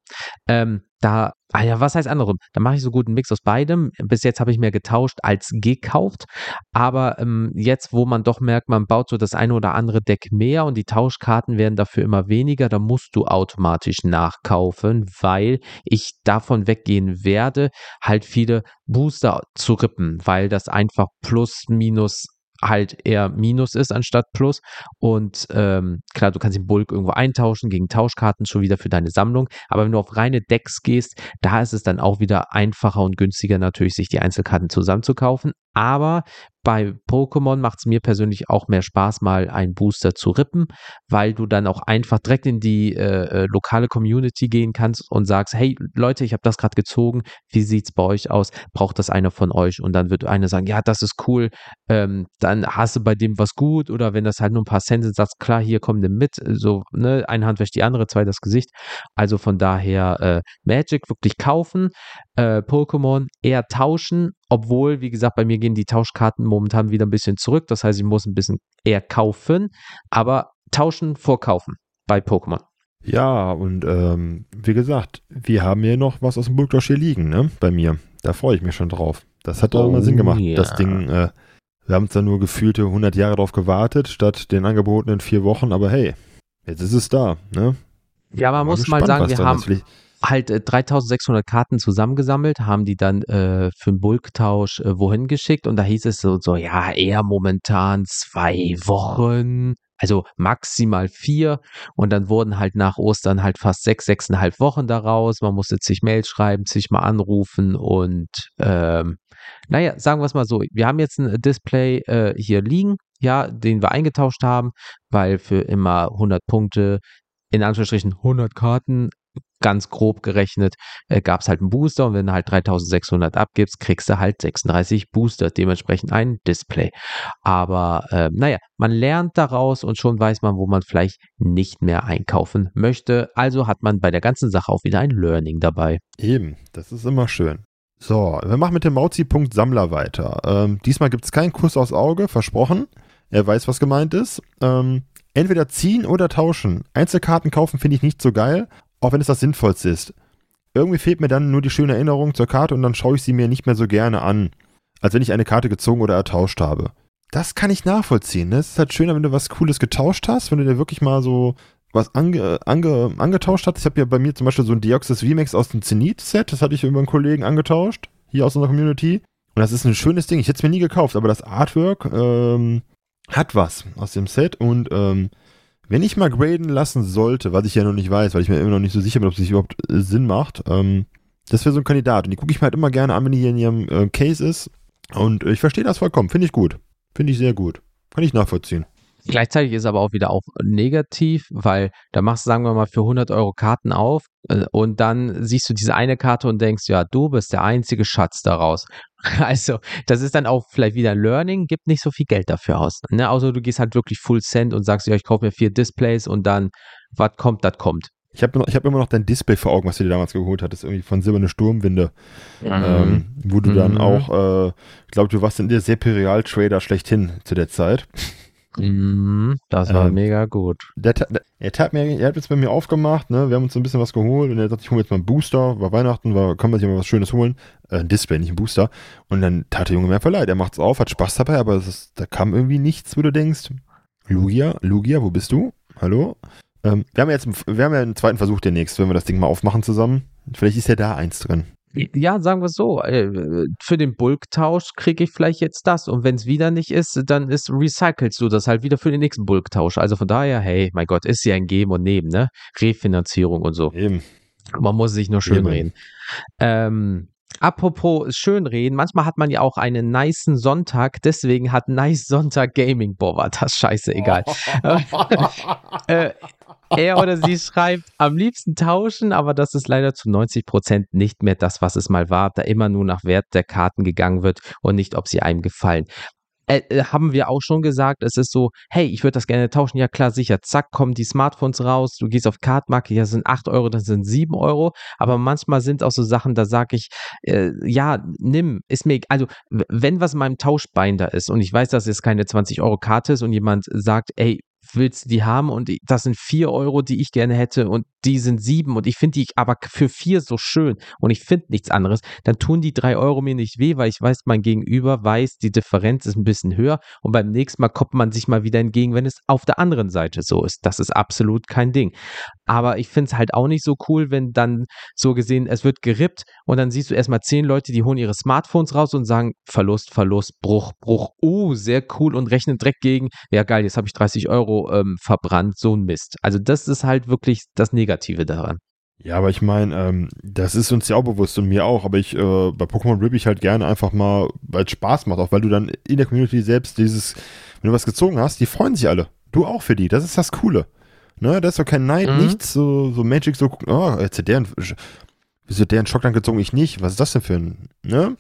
Ähm, da, ah ja, was heißt andersrum? Da mache ich so gut einen Mix aus beidem. Bis jetzt habe ich mir getauscht als gekauft, aber ähm, jetzt, wo man doch merkt, man baut so das eine oder andere Deck mehr und die Tauschkarten werden dafür immer weniger, da musst du automatisch nachkaufen, weil ich davon weggehen werde, halt viele Booster zu rippen, weil das einfach plus minus halt eher Minus ist anstatt Plus. Und ähm, klar, du kannst den Bulk irgendwo eintauschen gegen Tauschkarten schon wieder für deine Sammlung. Aber wenn du auf reine Decks gehst, da ist es dann auch wieder einfacher und günstiger natürlich, sich die Einzelkarten zusammenzukaufen. Aber bei Pokémon macht es mir persönlich auch mehr Spaß, mal einen Booster zu rippen, weil du dann auch einfach direkt in die äh, äh lokale Community gehen kannst und sagst, hey Leute, ich habe das gerade gezogen, wie sieht es bei euch aus? Braucht das einer von euch? Und dann wird einer sagen, ja, das ist cool, ähm, dann hast du bei dem was gut oder wenn das halt nur ein paar Cent sind, sagst klar, hier kommen dem mit, so, ne, eine Hand wäscht die andere, zwei das Gesicht. Also von daher äh, Magic wirklich kaufen, äh, Pokémon eher tauschen, obwohl, wie gesagt, bei mir gehen die Tauschkarten momentan wieder ein bisschen zurück. Das heißt, ich muss ein bisschen eher kaufen, aber tauschen vor kaufen bei Pokémon. Ja, und ähm, wie gesagt, wir haben hier noch was aus dem Bulkdosh hier liegen, ne? Bei mir. Da freue ich mich schon drauf. Das hat auch oh, immer Sinn gemacht. Ja. Das Ding, äh, wir haben zwar nur gefühlte 100 Jahre drauf gewartet, statt den angebotenen vier Wochen, aber hey, jetzt ist es da, ne? Ja, man muss gespannt, mal sagen, wir haben halt äh, 3600 Karten zusammengesammelt, haben die dann äh, für einen Bulktausch äh, wohin geschickt und da hieß es so, so, ja, eher momentan zwei Wochen, also maximal vier und dann wurden halt nach Ostern halt fast sechs, sechseinhalb Wochen daraus. Man musste sich Mails schreiben, sich mal anrufen und ähm, naja, sagen wir es mal so, wir haben jetzt ein Display äh, hier liegen, ja, den wir eingetauscht haben, weil für immer 100 Punkte in Anführungsstrichen 100 Karten ganz grob gerechnet, äh, gab es halt einen Booster und wenn du halt 3600 abgibst, kriegst du halt 36 Booster, dementsprechend ein Display. Aber äh, naja, man lernt daraus und schon weiß man, wo man vielleicht nicht mehr einkaufen möchte. Also hat man bei der ganzen Sache auch wieder ein Learning dabei. Eben, das ist immer schön. So, wir machen mit dem Mauzi-Punkt Sammler weiter. Ähm, diesmal gibt es keinen Kuss aufs Auge, versprochen. Er weiß, was gemeint ist. Ähm, entweder ziehen oder tauschen. Einzelkarten kaufen finde ich nicht so geil, auch wenn es das Sinnvollste ist. Irgendwie fehlt mir dann nur die schöne Erinnerung zur Karte und dann schaue ich sie mir nicht mehr so gerne an, als wenn ich eine Karte gezogen oder ertauscht habe. Das kann ich nachvollziehen. Ne? Es ist halt schöner, wenn du was Cooles getauscht hast, wenn du dir wirklich mal so was ange, ange, angetauscht hast. Ich habe ja bei mir zum Beispiel so ein Deoxys VMAX aus dem Zenit-Set, das hatte ich über einen Kollegen angetauscht, hier aus unserer Community. Und das ist ein schönes Ding. Ich hätte es mir nie gekauft, aber das Artwork ähm, hat was aus dem Set und ähm, wenn ich mal graden lassen sollte, was ich ja noch nicht weiß, weil ich mir immer noch nicht so sicher bin, ob es überhaupt äh, Sinn macht, ähm, das wäre so ein Kandidat. Und die gucke ich mir halt immer gerne an, wenn die hier in ihrem äh, Case ist. Und äh, ich verstehe das vollkommen. Finde ich gut. Finde ich sehr gut. Kann ich nachvollziehen. Gleichzeitig ist aber auch wieder auch negativ, weil da machst du, sagen wir mal, für 100 Euro Karten auf äh, und dann siehst du diese eine Karte und denkst, ja, du bist der einzige Schatz daraus. [laughs] Also, das ist dann auch vielleicht wieder Learning, gibt nicht so viel Geld dafür aus. Ne? Also, du gehst halt wirklich Full Cent und sagst, ja, ich kaufe mir vier Displays und dann, was kommt, das kommt. Ich habe hab immer noch dein Display vor Augen, was du dir damals geholt hattest, irgendwie von Silberne Sturmwinde. Mhm. Ähm, wo du mhm. dann auch, äh, ich glaube, du warst in der Seperial-Trader schlechthin zu der Zeit. Mhm, das war ähm, mega gut. Der, der, er, tat mir, er hat jetzt bei mir aufgemacht, ne? Wir haben uns ein bisschen was geholt und er sagt, ich hole jetzt mal einen Booster. War Weihnachten, war, kann man sich mal was Schönes holen. Äh, ein Display, nicht ein Booster. Und dann tat der Junge mir verleid. Er macht's auf, hat Spaß dabei, aber ist, da kam irgendwie nichts, wo du denkst, Lugia, Lugia, wo bist du? Hallo? Ähm, wir haben jetzt, wir haben ja einen zweiten Versuch demnächst, wenn wir das Ding mal aufmachen zusammen. Vielleicht ist ja da eins drin. Ja, sagen wir so, äh, für den Bulktausch kriege ich vielleicht jetzt das und wenn es wieder nicht ist, dann ist recycelst du das halt wieder für den nächsten Bulktausch. Also von daher, hey, mein Gott, ist ja ein Geben und Nehmen, ne? Refinanzierung und so. Eben. Man muss sich nur schön Eben. reden. Ähm, Apropos schönreden, manchmal hat man ja auch einen niceen Sonntag, deswegen hat Nice Sonntag Gaming. Boah, war das scheiße, egal. [laughs] äh, er oder sie schreibt, am liebsten tauschen, aber das ist leider zu 90 Prozent nicht mehr das, was es mal war, da immer nur nach Wert der Karten gegangen wird und nicht, ob sie einem gefallen. Äh, äh, haben wir auch schon gesagt, es ist so, hey, ich würde das gerne tauschen, ja klar, sicher, zack, kommen die Smartphones raus, du gehst auf Cardmarket, ja, sind 8 Euro, das sind 7 Euro, aber manchmal sind auch so Sachen, da sage ich, äh, ja, nimm, ist mir, also wenn was in meinem Tauschbinder ist und ich weiß, dass es keine 20 Euro Karte ist und jemand sagt, ey, willst du die haben und das sind vier Euro, die ich gerne hätte und die sind sieben und ich finde die aber für vier so schön und ich finde nichts anderes, dann tun die drei Euro mir nicht weh, weil ich weiß, mein Gegenüber weiß, die Differenz ist ein bisschen höher und beim nächsten Mal kommt man sich mal wieder entgegen, wenn es auf der anderen Seite so ist. Das ist absolut kein Ding. Aber ich finde es halt auch nicht so cool, wenn dann so gesehen, es wird gerippt und dann siehst du erstmal zehn Leute, die holen ihre Smartphones raus und sagen Verlust, Verlust, Bruch, Bruch. Oh, sehr cool und rechnen direkt gegen. Ja, geil, jetzt habe ich 30 Euro ähm, verbrannt. So ein Mist. Also das ist halt wirklich das Negative daran. Ja, aber ich meine, ähm, das ist uns ja auch bewusst und mir auch, aber ich, äh, bei Pokémon rippe ich halt gerne einfach mal, weil es Spaß macht, auch weil du dann in der Community selbst dieses, wenn du was gezogen hast, die freuen sich alle. Du auch für die, das ist das Coole. Ne, da ist doch kein Neid, mhm. nichts, so, so Magic, so, oh, jetzt hat der, wieso der einen Schock dann gezogen, ich nicht, was ist das denn für ein, ne?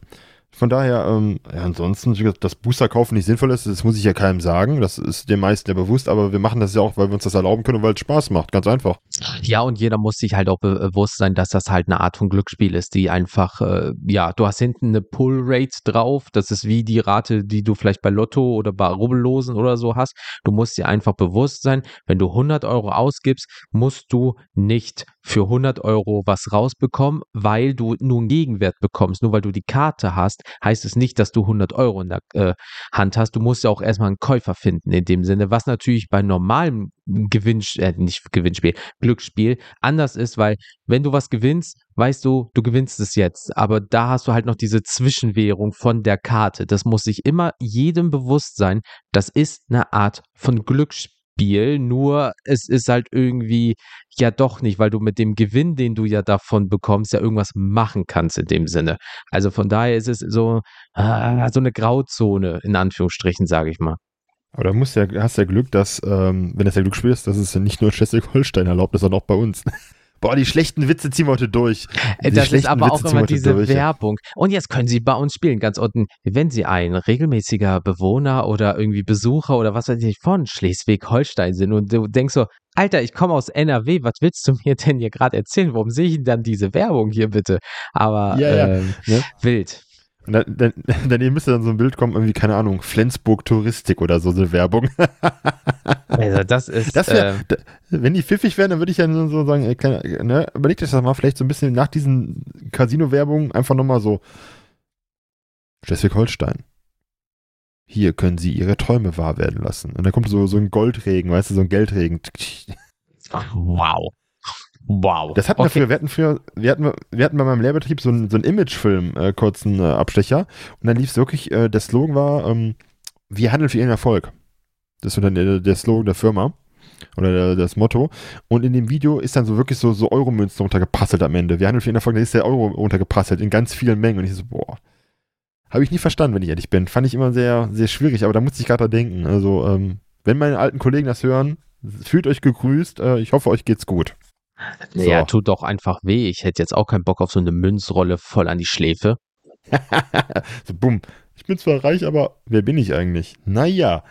Von daher, ähm, ja, ansonsten, dass Booster kaufen nicht sinnvoll ist, das muss ich ja keinem sagen. Das ist den meisten ja bewusst, aber wir machen das ja auch, weil wir uns das erlauben können und weil es Spaß macht. Ganz einfach. Ja, und jeder muss sich halt auch bewusst sein, dass das halt eine Art von Glücksspiel ist, die einfach, äh, ja, du hast hinten eine Pull-Rate drauf. Das ist wie die Rate, die du vielleicht bei Lotto oder bei Rubbellosen oder so hast. Du musst dir einfach bewusst sein, wenn du 100 Euro ausgibst, musst du nicht für 100 Euro was rausbekommen, weil du nur einen Gegenwert bekommst. Nur weil du die Karte hast, heißt es nicht, dass du 100 Euro in der äh, Hand hast. Du musst ja auch erstmal einen Käufer finden in dem Sinne, was natürlich bei normalem Gewinnspiel, äh, nicht Gewinnspiel, Glücksspiel anders ist, weil wenn du was gewinnst, weißt du, du gewinnst es jetzt. Aber da hast du halt noch diese Zwischenwährung von der Karte. Das muss sich immer jedem bewusst sein. Das ist eine Art von Glücksspiel. Spiel, nur es ist halt irgendwie ja doch nicht, weil du mit dem Gewinn, den du ja davon bekommst, ja irgendwas machen kannst in dem Sinne. Also von daher ist es so, äh, so eine Grauzone, in Anführungsstrichen, sage ich mal. Aber da musst ja, hast ja Glück, dass, ähm, wenn das ja Glücksspiel ist, dass es ja nicht nur Schleswig-Holstein erlaubt ist, sondern auch bei uns. Boah, die schlechten Witze ziehen wir heute durch. Die das ist aber Witze auch immer diese durch, Werbung. Und jetzt können Sie bei uns spielen, ganz unten. Wenn Sie ein regelmäßiger Bewohner oder irgendwie Besucher oder was weiß ich von Schleswig-Holstein sind und du denkst so, Alter, ich komme aus NRW, was willst du mir denn hier gerade erzählen? Warum sehe ich denn dann diese Werbung hier bitte? Aber ja, ja. Ähm, ne? wild. Und dann, dann, [laughs] daneben müsste dann so ein Bild kommen, irgendwie, keine Ahnung, Flensburg Touristik oder so eine Werbung. [laughs] Also das ist. Das wär, äh, da, wenn die pfiffig wären, dann würde ich ja so sagen, ey, kleine, ne, überleg dich das mal, vielleicht so ein bisschen nach diesen Casino-Werbungen einfach nochmal so. Schleswig-Holstein. Hier können Sie Ihre Träume wahr werden lassen. Und dann kommt so, so ein Goldregen, weißt du, so ein Geldregen. Wow. Wow. Das hatten okay. wir früher, wir hatten früher, wir hatten, wir hatten bei meinem Lehrbetrieb so einen, so Imagefilm, äh, kurzen äh, Abstecher. Und dann lief es wirklich, äh, der Slogan war, ähm, wir handeln für ihren Erfolg. Das ist dann der, der Slogan der Firma. Oder der, das Motto. Und in dem Video ist dann so wirklich so, so Euromünzen runtergepasselt am Ende. Wir handeln für ihren Erfolg, da ist der Euro runtergepasselt in ganz vielen Mengen. Und ich so, boah. Habe ich nie verstanden, wenn ich ehrlich bin. Fand ich immer sehr, sehr schwierig, aber da musste ich gerade denken. Also, ähm, wenn meine alten Kollegen das hören, fühlt euch gegrüßt. Äh, ich hoffe, euch geht's gut. So. Ja, tut doch einfach weh. Ich hätte jetzt auch keinen Bock auf so eine Münzrolle voll an die Schläfe. [laughs] so, bumm. Ich bin zwar reich, aber wer bin ich eigentlich? Naja,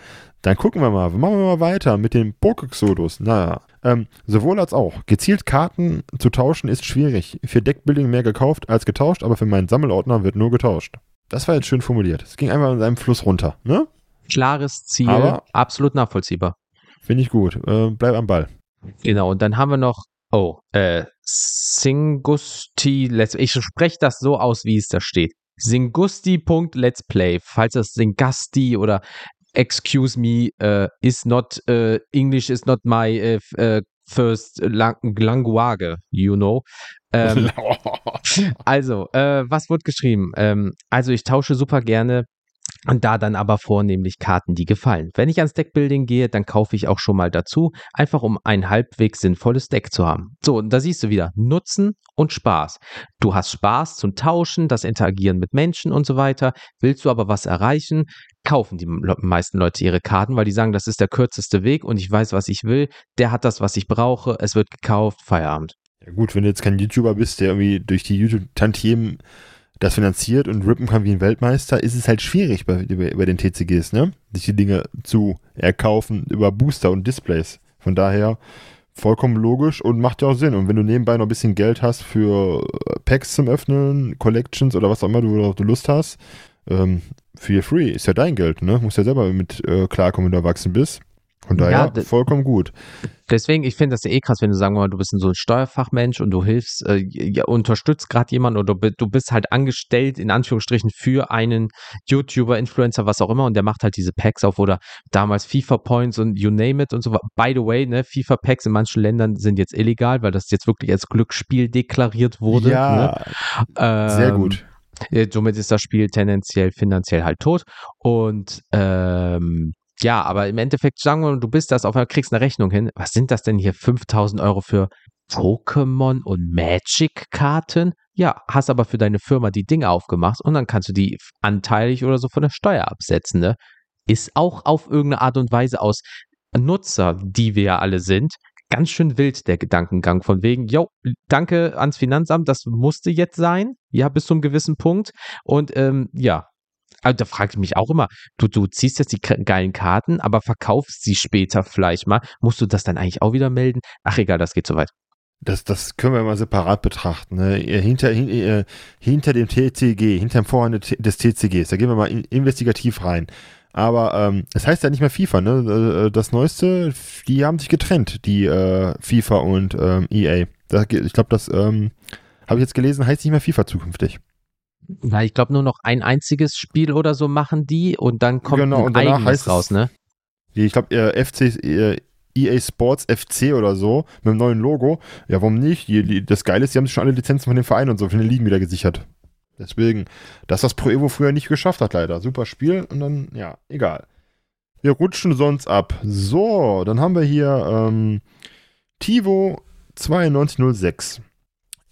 dann gucken wir mal. Machen wir mal weiter mit den Pokéxodus. Naja, ähm, sowohl als auch. Gezielt Karten zu tauschen ist schwierig. Für Deckbuilding mehr gekauft als getauscht, aber für meinen Sammelordner wird nur getauscht. Das war jetzt schön formuliert. Es ging einfach in seinem Fluss runter, ne? Klares Ziel, aber absolut nachvollziehbar. Finde ich gut. Äh, bleib am Ball. Genau, und dann haben wir noch Oh, äh, Singusti, let's, ich spreche das so aus, wie es da steht. Singusti.let's play, falls das Singasti oder excuse me, uh, is not, uh, English is not my uh, first lang language, you know. Ähm, [laughs] also, was wird geschrieben? Ähm, also, ich tausche super gerne und da dann aber vornehmlich Karten, die gefallen. Wenn ich ans Deckbuilding gehe, dann kaufe ich auch schon mal dazu, einfach um ein halbwegs sinnvolles Deck zu haben. So, und da siehst du wieder Nutzen und Spaß. Du hast Spaß zum Tauschen, das Interagieren mit Menschen und so weiter. Willst du aber was erreichen, kaufen die meisten Leute ihre Karten, weil die sagen, das ist der kürzeste Weg und ich weiß, was ich will. Der hat das, was ich brauche. Es wird gekauft. Feierabend. Ja gut, wenn du jetzt kein YouTuber bist, der irgendwie durch die YouTube-Tantiemen das finanziert und rippen kann wie ein Weltmeister, ist es halt schwierig bei, über, über den TCGs, ne? Sich die Dinge zu erkaufen über Booster und Displays. Von daher vollkommen logisch und macht ja auch Sinn. Und wenn du nebenbei noch ein bisschen Geld hast für äh, Packs zum Öffnen, Collections oder was auch immer du, du Lust hast, ähm, feel free, ist ja dein Geld, ne? Musst ja selber mit äh, klarkommen, wenn du erwachsen bist. Von daher ja, vollkommen gut. Deswegen, ich finde das ja eh krass, wenn du sagen wir mal, du bist so ein Steuerfachmensch und du hilfst, äh, ja, unterstützt gerade jemanden oder du bist halt angestellt, in Anführungsstrichen, für einen YouTuber, Influencer, was auch immer, und der macht halt diese Packs auf oder damals FIFA Points und you name it und so. By the way, ne, FIFA Packs in manchen Ländern sind jetzt illegal, weil das jetzt wirklich als Glücksspiel deklariert wurde. Ja, ne? sehr ähm, gut. Somit ist das Spiel tendenziell finanziell halt tot. Und ähm, ja, aber im Endeffekt sagen wir, du bist das auf einmal, kriegst eine Rechnung hin. Was sind das denn hier? 5000 Euro für Pokémon und Magic-Karten? Ja, hast aber für deine Firma die Dinge aufgemacht und dann kannst du die anteilig oder so von der Steuer absetzen, ne? Ist auch auf irgendeine Art und Weise aus Nutzer, die wir ja alle sind, ganz schön wild, der Gedankengang von wegen, yo, danke ans Finanzamt, das musste jetzt sein, ja, bis zu einem gewissen Punkt. Und ähm, ja, also da frage ich mich auch immer, du, du ziehst jetzt die geilen Karten, aber verkaufst sie später vielleicht mal. Musst du das dann eigentlich auch wieder melden? Ach egal, das geht soweit. Das, das können wir mal separat betrachten. Ne? Hinter, hin, hinter dem TCG, hinter dem Vorhand des TCGs, da gehen wir mal investigativ rein. Aber ähm, es das heißt ja nicht mehr FIFA, ne? Äh, das Neueste, die haben sich getrennt, die äh, FIFA und ähm, EA. Das, ich glaube, das ähm, habe ich jetzt gelesen, heißt nicht mehr FIFA zukünftig. Na, ich glaube nur noch ein einziges Spiel oder so machen die und dann kommt genau, ein eigenes heißt raus, ne? Ich glaube, äh, FC, äh, EA Sports FC oder so, mit einem neuen Logo. Ja, warum nicht? Das Geile ist, die haben sich schon alle Lizenzen von den Vereinen und so für den Ligen wieder gesichert. Deswegen, dass das Pro Evo früher nicht geschafft hat, leider. Super Spiel und dann, ja, egal. Wir rutschen sonst ab. So, dann haben wir hier ähm, Tivo 9206.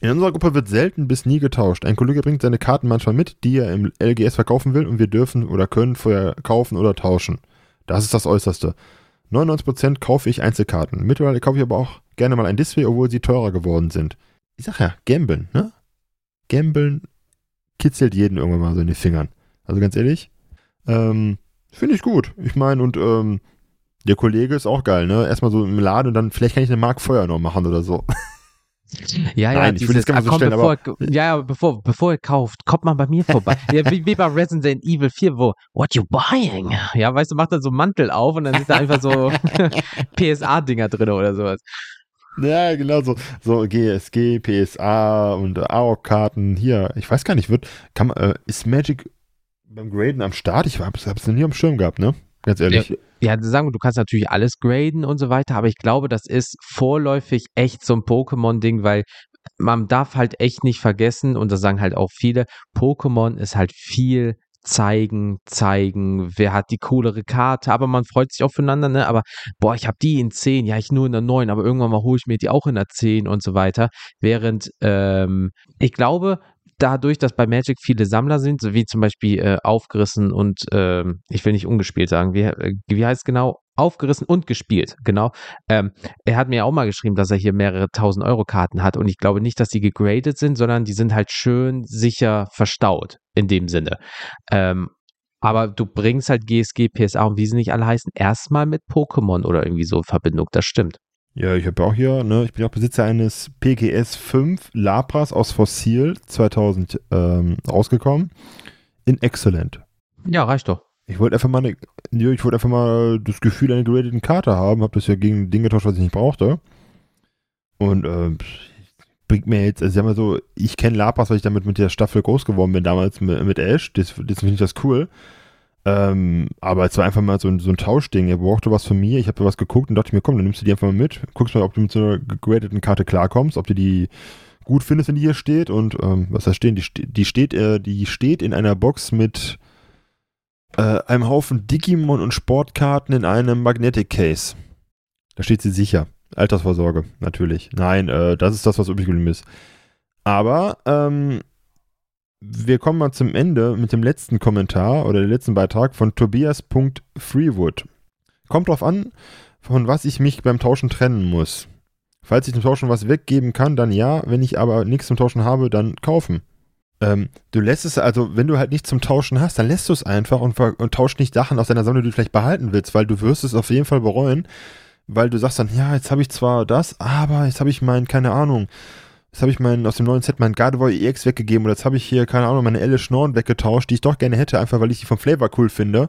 In unserer Gruppe wird selten bis nie getauscht. Ein Kollege bringt seine Karten manchmal mit, die er im LGS verkaufen will und wir dürfen oder können vorher kaufen oder tauschen. Das ist das Äußerste. 99% kaufe ich Einzelkarten. Mittlerweile kaufe ich aber auch gerne mal ein Display, obwohl sie teurer geworden sind. Ich sag ja, gambeln, ne? Gambeln kitzelt jeden irgendwann mal so in die Fingern. Also ganz ehrlich, ähm, finde ich gut. Ich meine, und ähm, der Kollege ist auch geil, ne? Erstmal so im Laden und dann, vielleicht kann ich eine Mark Feuer noch machen oder so. [laughs] Ja, ja, Nein, ich will das gar nicht so stellen, bevor, aber, ja, bevor, bevor ihr kauft, kommt mal bei mir vorbei. ja, wie, wie bei Resident Evil 4, wo, what you buying? Ja, weißt du, macht dann so einen Mantel auf und dann sind da einfach so [laughs] PSA-Dinger drin oder sowas. Ja, genau so. So GSG, PSA und äh, AOK-Karten. Hier, ich weiß gar nicht, wird, kann man, äh, ist Magic beim Graden am Start? Ich hab's, hab's noch nie am Schirm gehabt, ne? Ganz ehrlich. Ja, ja, sagen du kannst natürlich alles graden und so weiter, aber ich glaube, das ist vorläufig echt so ein Pokémon-Ding, weil man darf halt echt nicht vergessen, und das sagen halt auch viele, Pokémon ist halt viel zeigen, zeigen, wer hat die coolere Karte, aber man freut sich auch füreinander, ne? Aber boah, ich habe die in 10, ja, ich nur in der 9, aber irgendwann mal hole ich mir die auch in der 10 und so weiter. Während ähm, ich glaube, dadurch, dass bei Magic viele Sammler sind, so wie zum Beispiel äh, aufgerissen und äh, ich will nicht ungespielt sagen, wie, äh, wie heißt es genau? Aufgerissen und gespielt, genau. Ähm, er hat mir auch mal geschrieben, dass er hier mehrere tausend Euro Karten hat und ich glaube nicht, dass die gegradet sind, sondern die sind halt schön sicher verstaut in dem Sinne. Ähm, aber du bringst halt GSG, PSA und wie sie nicht alle heißen, erstmal mit Pokémon oder irgendwie so in Verbindung, das stimmt. Ja, ich habe auch hier, ne, ich bin auch Besitzer eines PGS 5 Lapras aus Fossil 2000 ähm, rausgekommen. In Excellent. Ja, reicht doch. Ich wollte einfach mal eine, ich wollte einfach mal das Gefühl einer gradeten Karte haben, habe das ja gegen ein Ding getauscht, was ich nicht brauchte. Und äh, bringt mir jetzt, also sagen wir so, ich kenne Lapras, weil ich damit mit der Staffel groß geworden bin, damals mit, mit Ash, das, das finde ich das cool. Ähm, aber es war einfach mal so ein, so ein Tauschding. Er brauchte was von mir, ich habe was geguckt und dachte mir, komm, dann nimmst du die einfach mal mit, guckst mal, ob du mit so einer gegradeten Karte klarkommst, ob du die gut findest, wenn die hier steht und ähm, was da stehen, die, die steht, äh, die steht in einer Box mit äh, einem Haufen Digimon und Sportkarten in einem Magnetic Case. Da steht sie sicher. Altersvorsorge, natürlich. Nein, äh, das ist das, was übrig geblieben ist. Aber ähm, wir kommen mal zum Ende mit dem letzten Kommentar oder dem letzten Beitrag von Tobias.freewood. Kommt drauf an, von was ich mich beim Tauschen trennen muss. Falls ich zum Tauschen was weggeben kann, dann ja. Wenn ich aber nichts zum Tauschen habe, dann kaufen. Ähm, du lässt es, also wenn du halt nichts zum Tauschen hast, dann lässt du es einfach und, und tausch nicht Sachen aus deiner Sammlung, die du vielleicht behalten willst, weil du wirst es auf jeden Fall bereuen, weil du sagst dann, ja, jetzt habe ich zwar das, aber jetzt habe ich mein, keine Ahnung, jetzt habe ich mein, aus dem neuen Set mein Gardevoir EX weggegeben oder jetzt habe ich hier, keine Ahnung, meine Elle Schnorren weggetauscht, die ich doch gerne hätte, einfach weil ich die vom Flavor cool finde.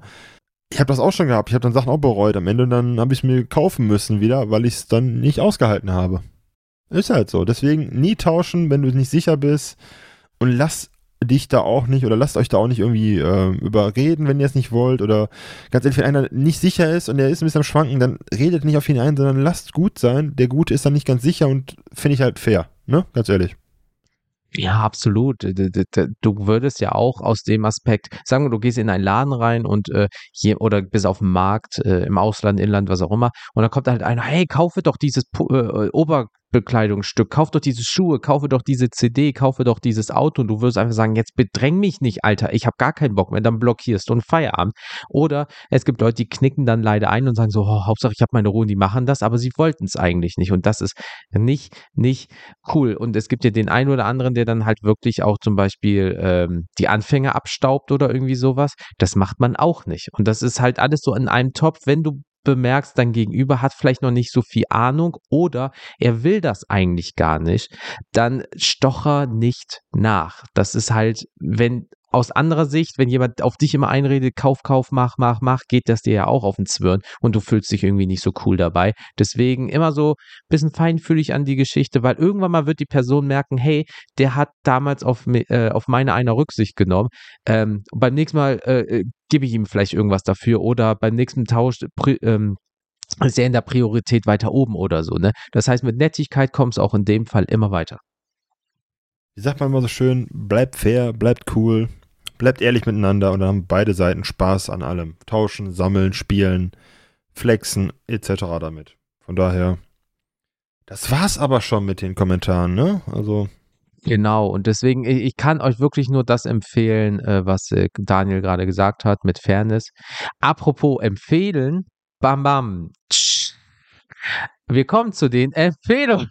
Ich habe das auch schon gehabt, ich habe dann Sachen auch bereut am Ende und dann habe ich es mir kaufen müssen wieder, weil ich es dann nicht ausgehalten habe. Ist halt so. Deswegen nie tauschen, wenn du nicht sicher bist und lass dich da auch nicht oder lasst euch da auch nicht irgendwie äh, überreden, wenn ihr es nicht wollt oder ganz ehrlich, wenn einer nicht sicher ist und der ist ein bisschen am Schwanken, dann redet nicht auf ihn ein, sondern lasst gut sein. Der Gute ist dann nicht ganz sicher und finde ich halt fair, ne? Ganz ehrlich. Ja, absolut. Du würdest ja auch aus dem Aspekt, sagen wir, du gehst in einen Laden rein und äh, hier oder bist auf dem Markt, äh, im Ausland, Inland, was auch immer, und dann kommt halt einer, hey, kaufe doch dieses äh, Ober Bekleidungsstück, kauf doch diese Schuhe, kaufe doch diese CD, kaufe doch dieses Auto und du wirst einfach sagen, jetzt bedräng mich nicht, Alter, ich habe gar keinen Bock mehr, dann blockierst du einen Feierabend. Oder es gibt Leute, die knicken dann leider ein und sagen so, oh, Hauptsache ich habe meine Ruhe, die machen das, aber sie wollten es eigentlich nicht und das ist nicht, nicht cool. Und es gibt ja den einen oder anderen, der dann halt wirklich auch zum Beispiel ähm, die Anfänge abstaubt oder irgendwie sowas. Das macht man auch nicht. Und das ist halt alles so in einem Topf, wenn du bemerkst, dein Gegenüber hat vielleicht noch nicht so viel Ahnung oder er will das eigentlich gar nicht, dann stocher nicht nach. Das ist halt, wenn aus anderer Sicht, wenn jemand auf dich immer einredet, Kauf, Kauf, mach, mach, mach, geht das dir ja auch auf den Zwirn und du fühlst dich irgendwie nicht so cool dabei. Deswegen immer so ein bisschen feinfühlig an die Geschichte, weil irgendwann mal wird die Person merken, hey, der hat damals auf, äh, auf meine einer Rücksicht genommen. Ähm, beim nächsten Mal äh, äh, gebe ich ihm vielleicht irgendwas dafür oder beim nächsten Tausch ähm, ist er in der Priorität weiter oben oder so. Ne? Das heißt, mit Nettigkeit kommt es auch in dem Fall immer weiter. Wie sagt man immer so schön, bleibt fair, bleibt cool, bleibt ehrlich miteinander und dann haben beide Seiten Spaß an allem. Tauschen, sammeln, spielen, flexen etc. damit. Von daher, das war's aber schon mit den Kommentaren, ne? Also. Genau, und deswegen, ich kann euch wirklich nur das empfehlen, äh, was äh, Daniel gerade gesagt hat, mit Fairness. Apropos empfehlen, bam bam. Wir kommen zu den Empfehlungen.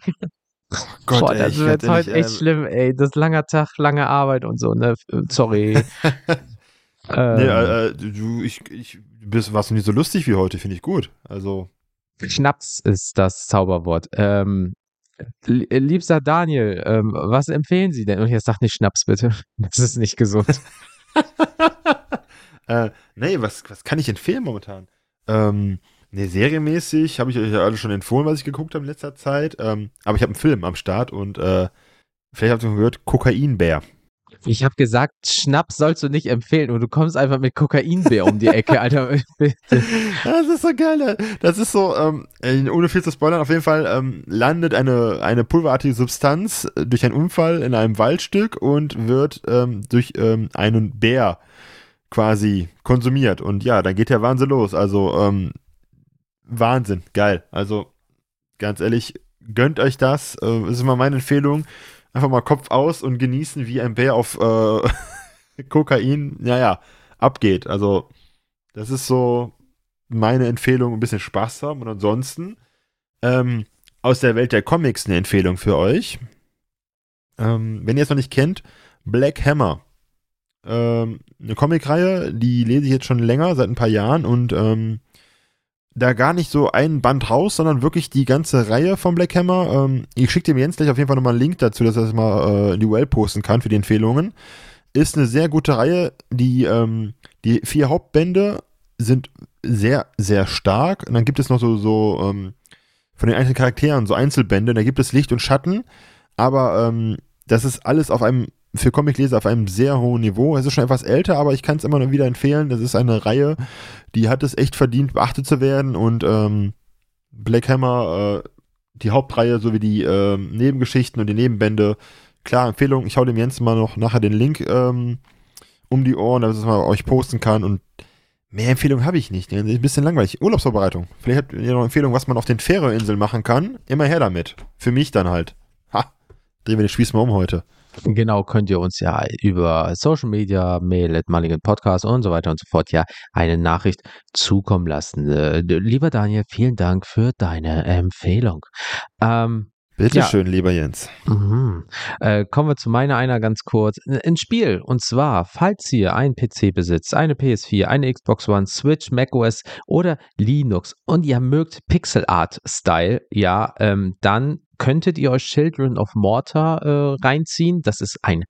Oh Gott, Boah, das ey, wird heute echt ähm, schlimm, ey. Das ist langer Tag, lange Arbeit und so, ne? Sorry. ähm, [laughs] nee, äh, äh, du, ich, ich bist, warst du nicht so lustig wie heute, finde ich gut. Also. Schnaps ist das Zauberwort. Ähm, liebster Daniel, ähm, was empfehlen Sie denn? Und jetzt sag nicht Schnaps, bitte. [laughs] Das ist nicht gesund. [laughs] äh, nee, was, was kann ich empfehlen momentan? Ähm, Nee, serienmäßig habe ich euch ja alle schon empfohlen, was ich geguckt habe in letzter Zeit. Ähm, aber ich habe einen Film am Start und äh, vielleicht habt ihr schon gehört, Kokainbär. Ich habe gesagt, Schnaps sollst du nicht empfehlen und du kommst einfach mit Kokainbär um die Ecke, [laughs] Alter. Bitte. Das ist so geil. Das ist so, ähm, ohne viel zu spoilern, auf jeden Fall ähm, landet eine, eine pulverartige Substanz durch einen Unfall in einem Waldstück und wird ähm, durch ähm, einen Bär quasi konsumiert. Und ja, dann geht der Wahnsinn los. Also, ähm, Wahnsinn, geil. Also ganz ehrlich, gönnt euch das. Äh, das ist immer meine Empfehlung. Einfach mal Kopf aus und genießen, wie ein Bär auf äh, [laughs] Kokain, naja, abgeht. Also das ist so meine Empfehlung, ein bisschen Spaß haben. Und ansonsten ähm, aus der Welt der Comics eine Empfehlung für euch. Ähm, wenn ihr es noch nicht kennt, Black Hammer. Ähm, eine Comicreihe, die lese ich jetzt schon länger, seit ein paar Jahren und ähm, da gar nicht so ein Band raus, sondern wirklich die ganze Reihe von Black Hammer. Ähm, ich schicke dem Jens gleich auf jeden Fall nochmal einen Link dazu, dass er das mal äh, in die UL posten kann für die Empfehlungen. Ist eine sehr gute Reihe. Die, ähm, die vier Hauptbände sind sehr, sehr stark. Und dann gibt es noch so, so ähm, von den einzelnen Charakteren so Einzelbände. Da gibt es Licht und Schatten. Aber ähm, das ist alles auf einem für Comicleser auf einem sehr hohen Niveau. Es ist schon etwas älter, aber ich kann es immer noch wieder empfehlen. Das ist eine Reihe, die hat es echt verdient, beachtet zu werden. Und ähm, Black Hammer, äh, die Hauptreihe sowie die äh, Nebengeschichten und die Nebenbände, klar, Empfehlung. Ich hau dem Jens mal noch nachher den Link ähm, um die Ohren, damit es mal euch posten kann. Und mehr Empfehlungen habe ich nicht. Ein bisschen langweilig. Urlaubsvorbereitung. Vielleicht habt ihr noch Empfehlungen, was man auf den Färöerinseln machen kann. Immer her damit. Für mich dann halt. Ha! Drehen wir den Spieß mal um heute. Genau, könnt ihr uns ja über Social Media, Mail, Mulligan Podcast und so weiter und so fort ja eine Nachricht zukommen lassen. Äh, lieber Daniel, vielen Dank für deine Empfehlung. Ähm, Bitte ja. schön, lieber Jens. Mhm. Äh, kommen wir zu meiner einer ganz kurz. Ein Spiel. Und zwar, falls ihr einen PC besitzt, eine PS4, eine Xbox One, Switch, macOS oder Linux und ihr mögt Pixel Art Style, ja, ähm, dann könntet ihr euch Children of Mortar äh, reinziehen. Das ist ein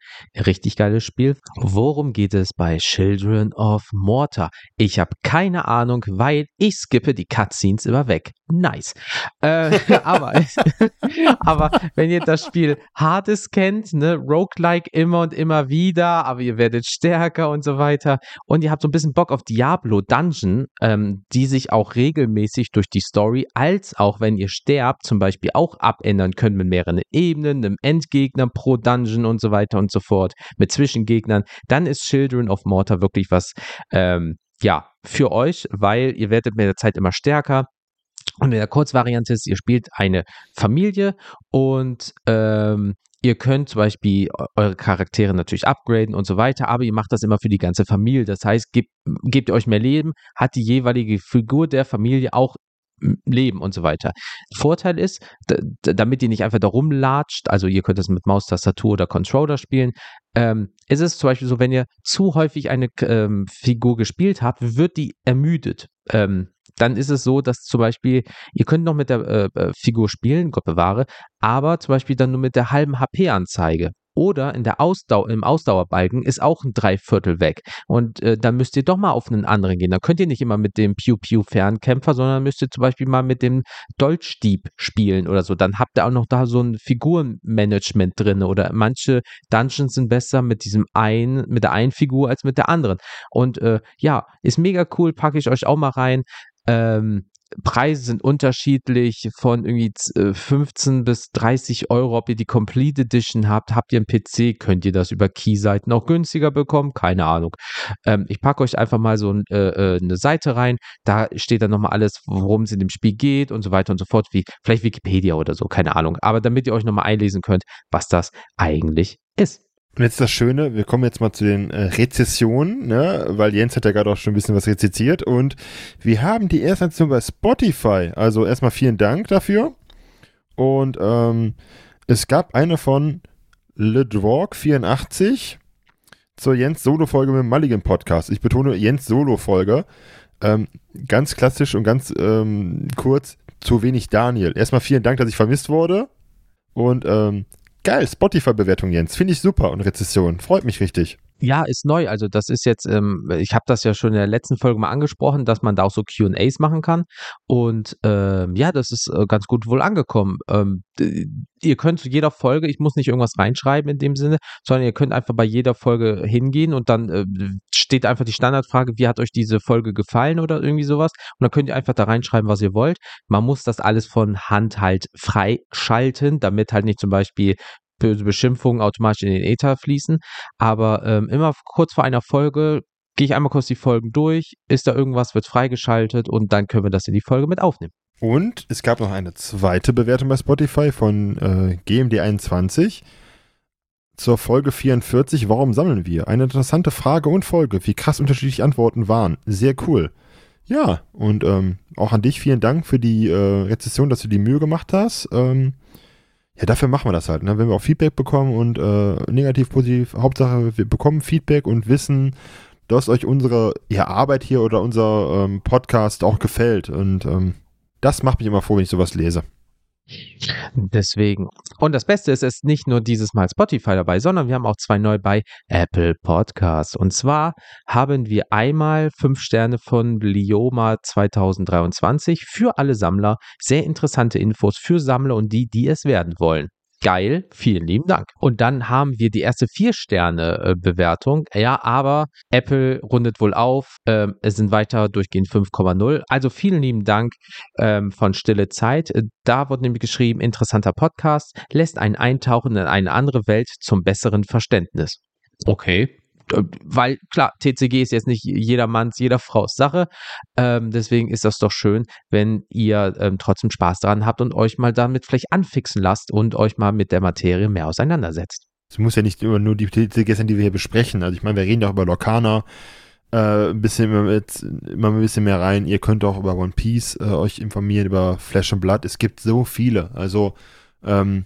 richtig geiles Spiel. Worum geht es bei Children of Mortar? Ich habe keine Ahnung, weil ich skippe die Cutscenes immer weg. Nice. Äh, [laughs] aber, [laughs] aber wenn ihr das Spiel Hades kennt, ne, Roguelike immer und immer wieder, aber ihr werdet stärker und so weiter. Und ihr habt so ein bisschen Bock auf Diablo Dungeon, ähm, die sich auch regelmäßig durch die Story, als auch wenn ihr sterbt, zum Beispiel auch abändern ändern können mit mehreren Ebenen, einem Endgegner pro Dungeon und so weiter und so fort, mit Zwischengegnern, dann ist Children of Mortar wirklich was, ähm, ja, für euch, weil ihr werdet mit der Zeit immer stärker Und in der Kurzvariante ist, ihr spielt eine Familie und ähm, ihr könnt zum Beispiel eure Charaktere natürlich upgraden und so weiter, aber ihr macht das immer für die ganze Familie. Das heißt, gebt, gebt ihr euch mehr Leben, hat die jeweilige Figur der Familie auch Leben und so weiter. Vorteil ist, damit ihr nicht einfach da rumlatscht, also ihr könnt das mit Maustastatur oder Controller spielen, ähm, ist es zum Beispiel so, wenn ihr zu häufig eine ähm, Figur gespielt habt, wird die ermüdet. Ähm, dann ist es so, dass zum Beispiel, ihr könnt noch mit der äh, äh Figur spielen, Gott bewahre, aber zum Beispiel dann nur mit der halben HP-Anzeige. Oder in der Ausdau im Ausdauerbalken ist auch ein Dreiviertel weg. Und äh, dann müsst ihr doch mal auf einen anderen gehen. Dann könnt ihr nicht immer mit dem Pew-Pew-Fernkämpfer, sondern müsst ihr zum Beispiel mal mit dem Dolchdieb spielen oder so. Dann habt ihr auch noch da so ein Figurenmanagement drin. Oder manche Dungeons sind besser mit diesem einen, mit der einen Figur als mit der anderen. Und äh, ja, ist mega cool, packe ich euch auch mal rein. Ähm, Preise sind unterschiedlich von irgendwie 15 äh, bis 30 Euro, ob ihr die Complete Edition habt. Habt ihr einen PC, könnt ihr das über Keyseiten auch günstiger bekommen? Keine Ahnung. Ähm, ich packe euch einfach mal so äh, äh, eine Seite rein. Da steht dann nochmal alles, worum es in dem Spiel geht und so weiter und so fort. Wie vielleicht Wikipedia oder so, keine Ahnung. Aber damit ihr euch nochmal einlesen könnt, was das eigentlich ist. Und jetzt das Schöne, wir kommen jetzt mal zu den äh, Rezessionen, ne? weil Jens hat ja gerade auch schon ein bisschen was rezitiert und wir haben die erste Rezession bei Spotify. Also erstmal vielen Dank dafür. Und ähm, es gab eine von LeDwark84 zur Jens Solo-Folge mit dem Mulligan Podcast. Ich betone Jens Solo-Folge. Ähm, ganz klassisch und ganz ähm, kurz, zu wenig Daniel. Erstmal vielen Dank, dass ich vermisst wurde. Und ähm, Geil, Spotify-Bewertung, Jens. Finde ich super und Rezession. Freut mich richtig. Ja, ist neu. Also das ist jetzt, ähm, ich habe das ja schon in der letzten Folge mal angesprochen, dass man da auch so QAs machen kann. Und ähm, ja, das ist äh, ganz gut wohl angekommen. Ähm, ihr könnt zu jeder Folge, ich muss nicht irgendwas reinschreiben in dem Sinne, sondern ihr könnt einfach bei jeder Folge hingehen und dann äh, steht einfach die Standardfrage, wie hat euch diese Folge gefallen oder irgendwie sowas. Und dann könnt ihr einfach da reinschreiben, was ihr wollt. Man muss das alles von Hand halt freischalten, damit halt nicht zum Beispiel Beschimpfungen automatisch in den Äther fließen. Aber ähm, immer kurz vor einer Folge gehe ich einmal kurz die Folgen durch, ist da irgendwas, wird freigeschaltet und dann können wir das in die Folge mit aufnehmen. Und es gab noch eine zweite Bewertung bei Spotify von äh, GMD21 zur Folge 44. Warum sammeln wir? Eine interessante Frage und Folge. Wie krass unterschiedliche Antworten waren. Sehr cool. Ja, und ähm, auch an dich vielen Dank für die äh, Rezession, dass du die Mühe gemacht hast. Ähm, ja, dafür machen wir das halt. Ne? Wenn wir auch Feedback bekommen und äh, negativ, positiv, Hauptsache wir bekommen Feedback und wissen, dass euch unsere ja, Arbeit hier oder unser ähm, Podcast auch gefällt. Und ähm, das macht mich immer froh, wenn ich sowas lese. Deswegen. Und das Beste ist, es ist nicht nur dieses Mal Spotify dabei, sondern wir haben auch zwei neu bei Apple Podcasts. Und zwar haben wir einmal fünf Sterne von Lioma 2023 für alle Sammler. Sehr interessante Infos für Sammler und die, die es werden wollen. Geil, vielen lieben Dank. Und dann haben wir die erste Vier-Sterne-Bewertung. Ja, aber Apple rundet wohl auf. Ähm, es sind weiter durchgehend 5,0. Also vielen lieben Dank ähm, von Stille Zeit. Da wird nämlich geschrieben, interessanter Podcast, lässt einen eintauchen in eine andere Welt zum besseren Verständnis. Okay, weil klar, TCG ist jetzt nicht jedermanns, jeder Frau's Sache. Ähm, deswegen ist das doch schön, wenn ihr ähm, trotzdem Spaß daran habt und euch mal damit vielleicht anfixen lasst und euch mal mit der Materie mehr auseinandersetzt. Es muss ja nicht immer nur die TCGs sein, die wir hier besprechen. Also ich meine, wir reden ja auch über Lorcana. Äh, ein bisschen mit, immer ein bisschen mehr rein. Ihr könnt auch über One Piece äh, euch informieren, über Flash and Blood. Es gibt so viele. Also ähm,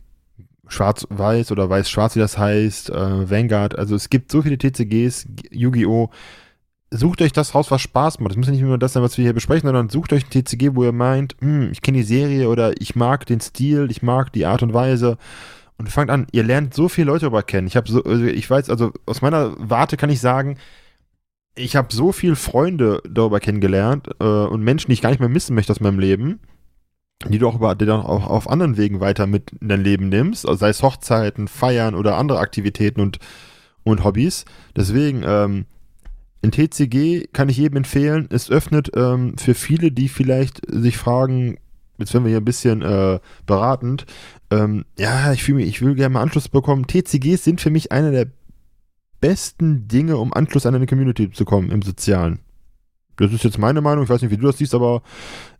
Schwarz-Weiß oder Weiß-Schwarz, wie das heißt, äh, Vanguard. Also es gibt so viele TCGs, Yu-Gi-Oh! Sucht euch das raus, was Spaß macht. Es muss ja nicht nur das sein, was wir hier besprechen, sondern sucht euch ein TCG, wo ihr meint, hm, ich kenne die Serie oder ich mag den Stil, ich mag die Art und Weise. Und fangt an, ihr lernt so viele Leute darüber kennen. Ich habe so, also ich weiß, also aus meiner Warte kann ich sagen, ich habe so viele Freunde darüber kennengelernt äh, und Menschen, die ich gar nicht mehr missen möchte aus meinem Leben die du auch, über, die dann auch auf anderen Wegen weiter mit in dein Leben nimmst, also sei es Hochzeiten, Feiern oder andere Aktivitäten und, und Hobbys. Deswegen, ähm, ein TCG kann ich jedem empfehlen. Es öffnet ähm, für viele, die vielleicht sich fragen, jetzt werden wir hier ein bisschen äh, beratend, ähm, ja, ich, mich, ich will gerne mal Anschluss bekommen. TCGs sind für mich einer der besten Dinge, um Anschluss an eine Community zu kommen im Sozialen. Das ist jetzt meine Meinung, ich weiß nicht, wie du das siehst, aber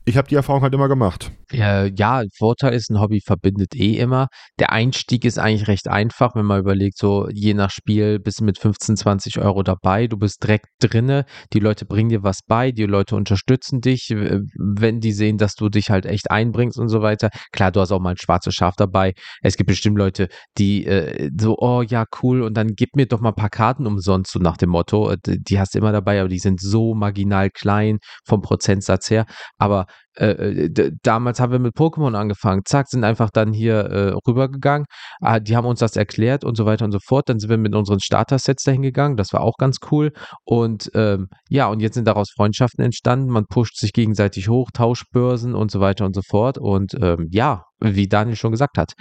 ich habe die Erfahrung halt immer gemacht. Ja, ja, Vorteil ist, ein Hobby verbindet eh immer. Der Einstieg ist eigentlich recht einfach, wenn man überlegt, so je nach Spiel bist du mit 15, 20 Euro dabei, du bist direkt drinne, die Leute bringen dir was bei, die Leute unterstützen dich, wenn die sehen, dass du dich halt echt einbringst und so weiter. Klar, du hast auch mal ein schwarzes Schaf dabei. Es gibt bestimmt Leute, die äh, so, oh ja, cool, und dann gib mir doch mal ein paar Karten umsonst, so nach dem Motto. Die hast du immer dabei, aber die sind so marginal klein vom Prozentsatz her. Aber äh, äh damals haben wir mit Pokémon angefangen, zack, sind einfach dann hier äh, rübergegangen, ah, die haben uns das erklärt und so weiter und so fort, dann sind wir mit unseren Starter-Sets dahin gegangen, das war auch ganz cool. Und ähm, ja, und jetzt sind daraus Freundschaften entstanden, man pusht sich gegenseitig hoch, Tauschbörsen und so weiter und so fort. Und ähm, ja, wie Daniel schon gesagt hat,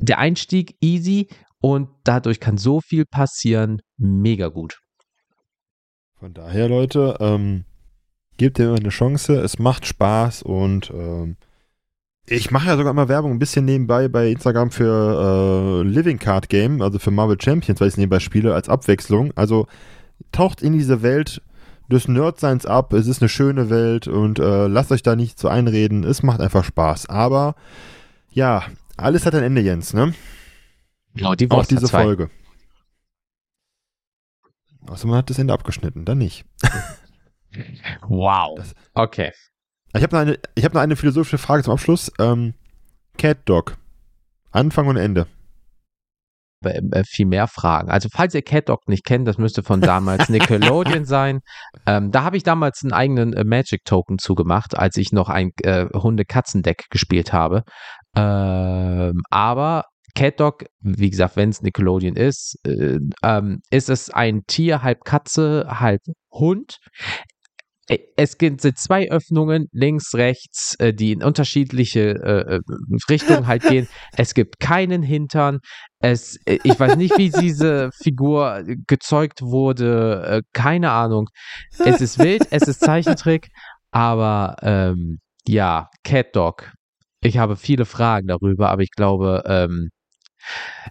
der Einstieg easy und dadurch kann so viel passieren, mega gut. Von daher, Leute, ähm, gebt dem eine Chance, es macht Spaß und ähm, ich mache ja sogar immer Werbung ein bisschen nebenbei bei Instagram für äh, Living Card Game, also für Marvel Champions, weil ich es nebenbei spiele, als Abwechslung. Also taucht in diese Welt des Nerdseins ab, es ist eine schöne Welt und äh, lasst euch da nicht zu einreden, es macht einfach Spaß. Aber ja, alles hat ein Ende, Jens, ne? Genau, die Auch diese Folge. Außer man hat das Ende abgeschnitten, dann nicht. [laughs] Wow. Das, okay. Ich habe noch, eine, hab noch eine philosophische Frage zum Abschluss. Ähm, Cat Dog. Anfang und Ende. Äh, äh, viel mehr Fragen. Also falls ihr Cat Dog nicht kennt, das müsste von damals [laughs] Nickelodeon sein. Ähm, da habe ich damals einen eigenen äh, Magic Token zugemacht, als ich noch ein äh, Hunde-Katzen-Deck gespielt habe. Ähm, aber Cat Dog, wie gesagt, wenn es Nickelodeon ist, äh, ähm, ist es ein Tier, halb Katze, halb Hund. Äh, es gibt zwei Öffnungen, links, rechts, äh, die in unterschiedliche äh, Richtungen halt gehen. [laughs] Es gibt keinen Hintern. Es, ich weiß nicht, wie diese Figur gezeugt wurde. Keine Ahnung. Es ist wild, es ist Zeichentrick, aber ähm, ja, Cat Dog. Ich habe viele Fragen darüber, aber ich glaube, ähm,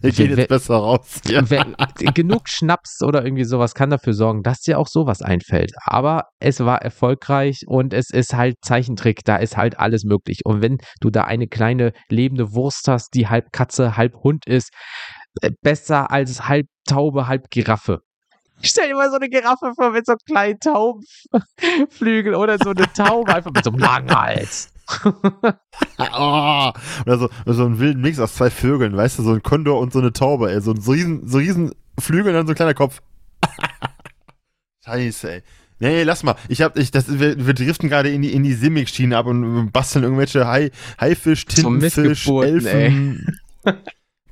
ich gehe jetzt besser raus. Ja. genug Schnaps oder irgendwie sowas kann dafür sorgen, dass dir auch sowas einfällt. Aber es war erfolgreich und es ist halt Zeichentrick, da ist halt alles möglich. Und wenn du da eine kleine lebende Wurst hast, die halb Katze, halb Hund ist, äh, besser als halb Taube, halb Giraffe. Ich stell dir mal so eine Giraffe vor mit so kleinen Taubenflügel oder so eine Taube einfach mit so einem langen Hals. Oh, [laughs] oder so, so ein wilden Mix aus zwei Vögeln, weißt du, so ein Kondor und so eine Taube, ey. So, so, riesen, so riesen Flügel und dann so ein kleiner Kopf. [laughs] Scheiße, ey. Nee, lass mal. Ich hab, ich, das, wir, wir driften gerade in die, in die Simic-Schiene ab und basteln irgendwelche Hai, Haifisch, Tintenfisch, Elfen. [laughs]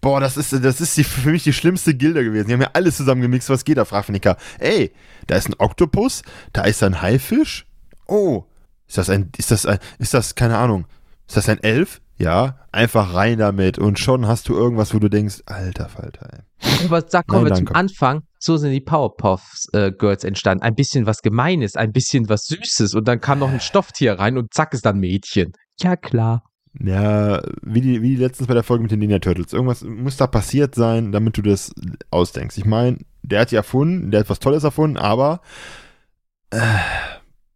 Boah, das ist, das ist die, für mich die schlimmste Gilde gewesen. Die haben ja alles zusammengemixt, was geht da, fragt Nika. Ey, da ist ein Oktopus, da ist ein Haifisch. Oh, ist das ein, ist das ein, ist das, keine Ahnung, ist das ein Elf? Ja, einfach rein damit und schon hast du irgendwas, wo du denkst, alter Falter, ey. Aber sag, kommen wir zum Anfang. So sind die Powerpuff äh, Girls entstanden. Ein bisschen was Gemeines, ein bisschen was Süßes und dann kam noch ein Stofftier rein und zack ist dann Mädchen. Ja, klar. Ja, wie die, wie die letztens bei der Folge mit den Ninja Turtles. Irgendwas muss da passiert sein, damit du das ausdenkst. Ich meine, der hat die erfunden, der hat was Tolles erfunden, aber äh,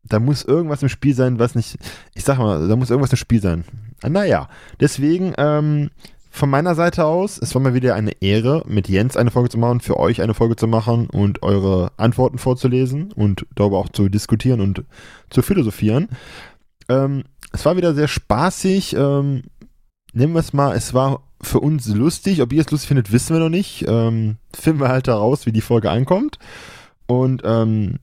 da muss irgendwas im Spiel sein, was nicht, ich sag mal, da muss irgendwas im Spiel sein. Ah, naja, deswegen, ähm, von meiner Seite aus, es war mal wieder eine Ehre, mit Jens eine Folge zu machen, für euch eine Folge zu machen und eure Antworten vorzulesen und darüber auch zu diskutieren und zu philosophieren. Ähm, es war wieder sehr spaßig. Ähm, nehmen wir es mal, es war für uns lustig. Ob ihr es lustig findet, wissen wir noch nicht. Ähm, [laughs] finden wir halt heraus, wie die Folge ankommt. Und ähm,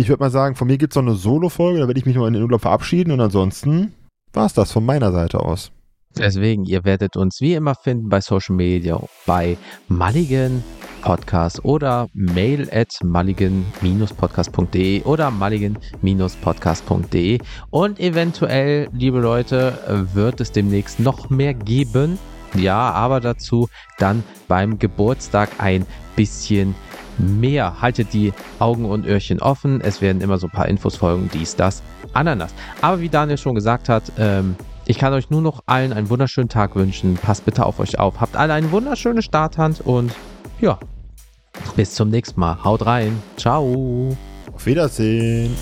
ich würde mal sagen, von mir gibt es noch eine Solo-Folge, da werde ich mich mal in den Urlaub verabschieden und ansonsten war es das von meiner Seite aus. Deswegen, ihr werdet uns wie immer finden bei Social Media, bei Mulligan Podcast oder mail at mulligan-podcast.de oder mulligan-podcast.de und eventuell, liebe Leute, wird es demnächst noch mehr geben. Ja, aber dazu dann beim Geburtstag ein bisschen mehr. Haltet die Augen und Öhrchen offen. Es werden immer so ein paar Infos folgen, dies, das, Ananas. Aber wie Daniel schon gesagt hat, ähm, ich kann euch nur noch allen einen wunderschönen Tag wünschen. Passt bitte auf euch auf. Habt alle eine wunderschöne Starthand und ja, bis zum nächsten Mal. Haut rein. Ciao. Auf Wiedersehen.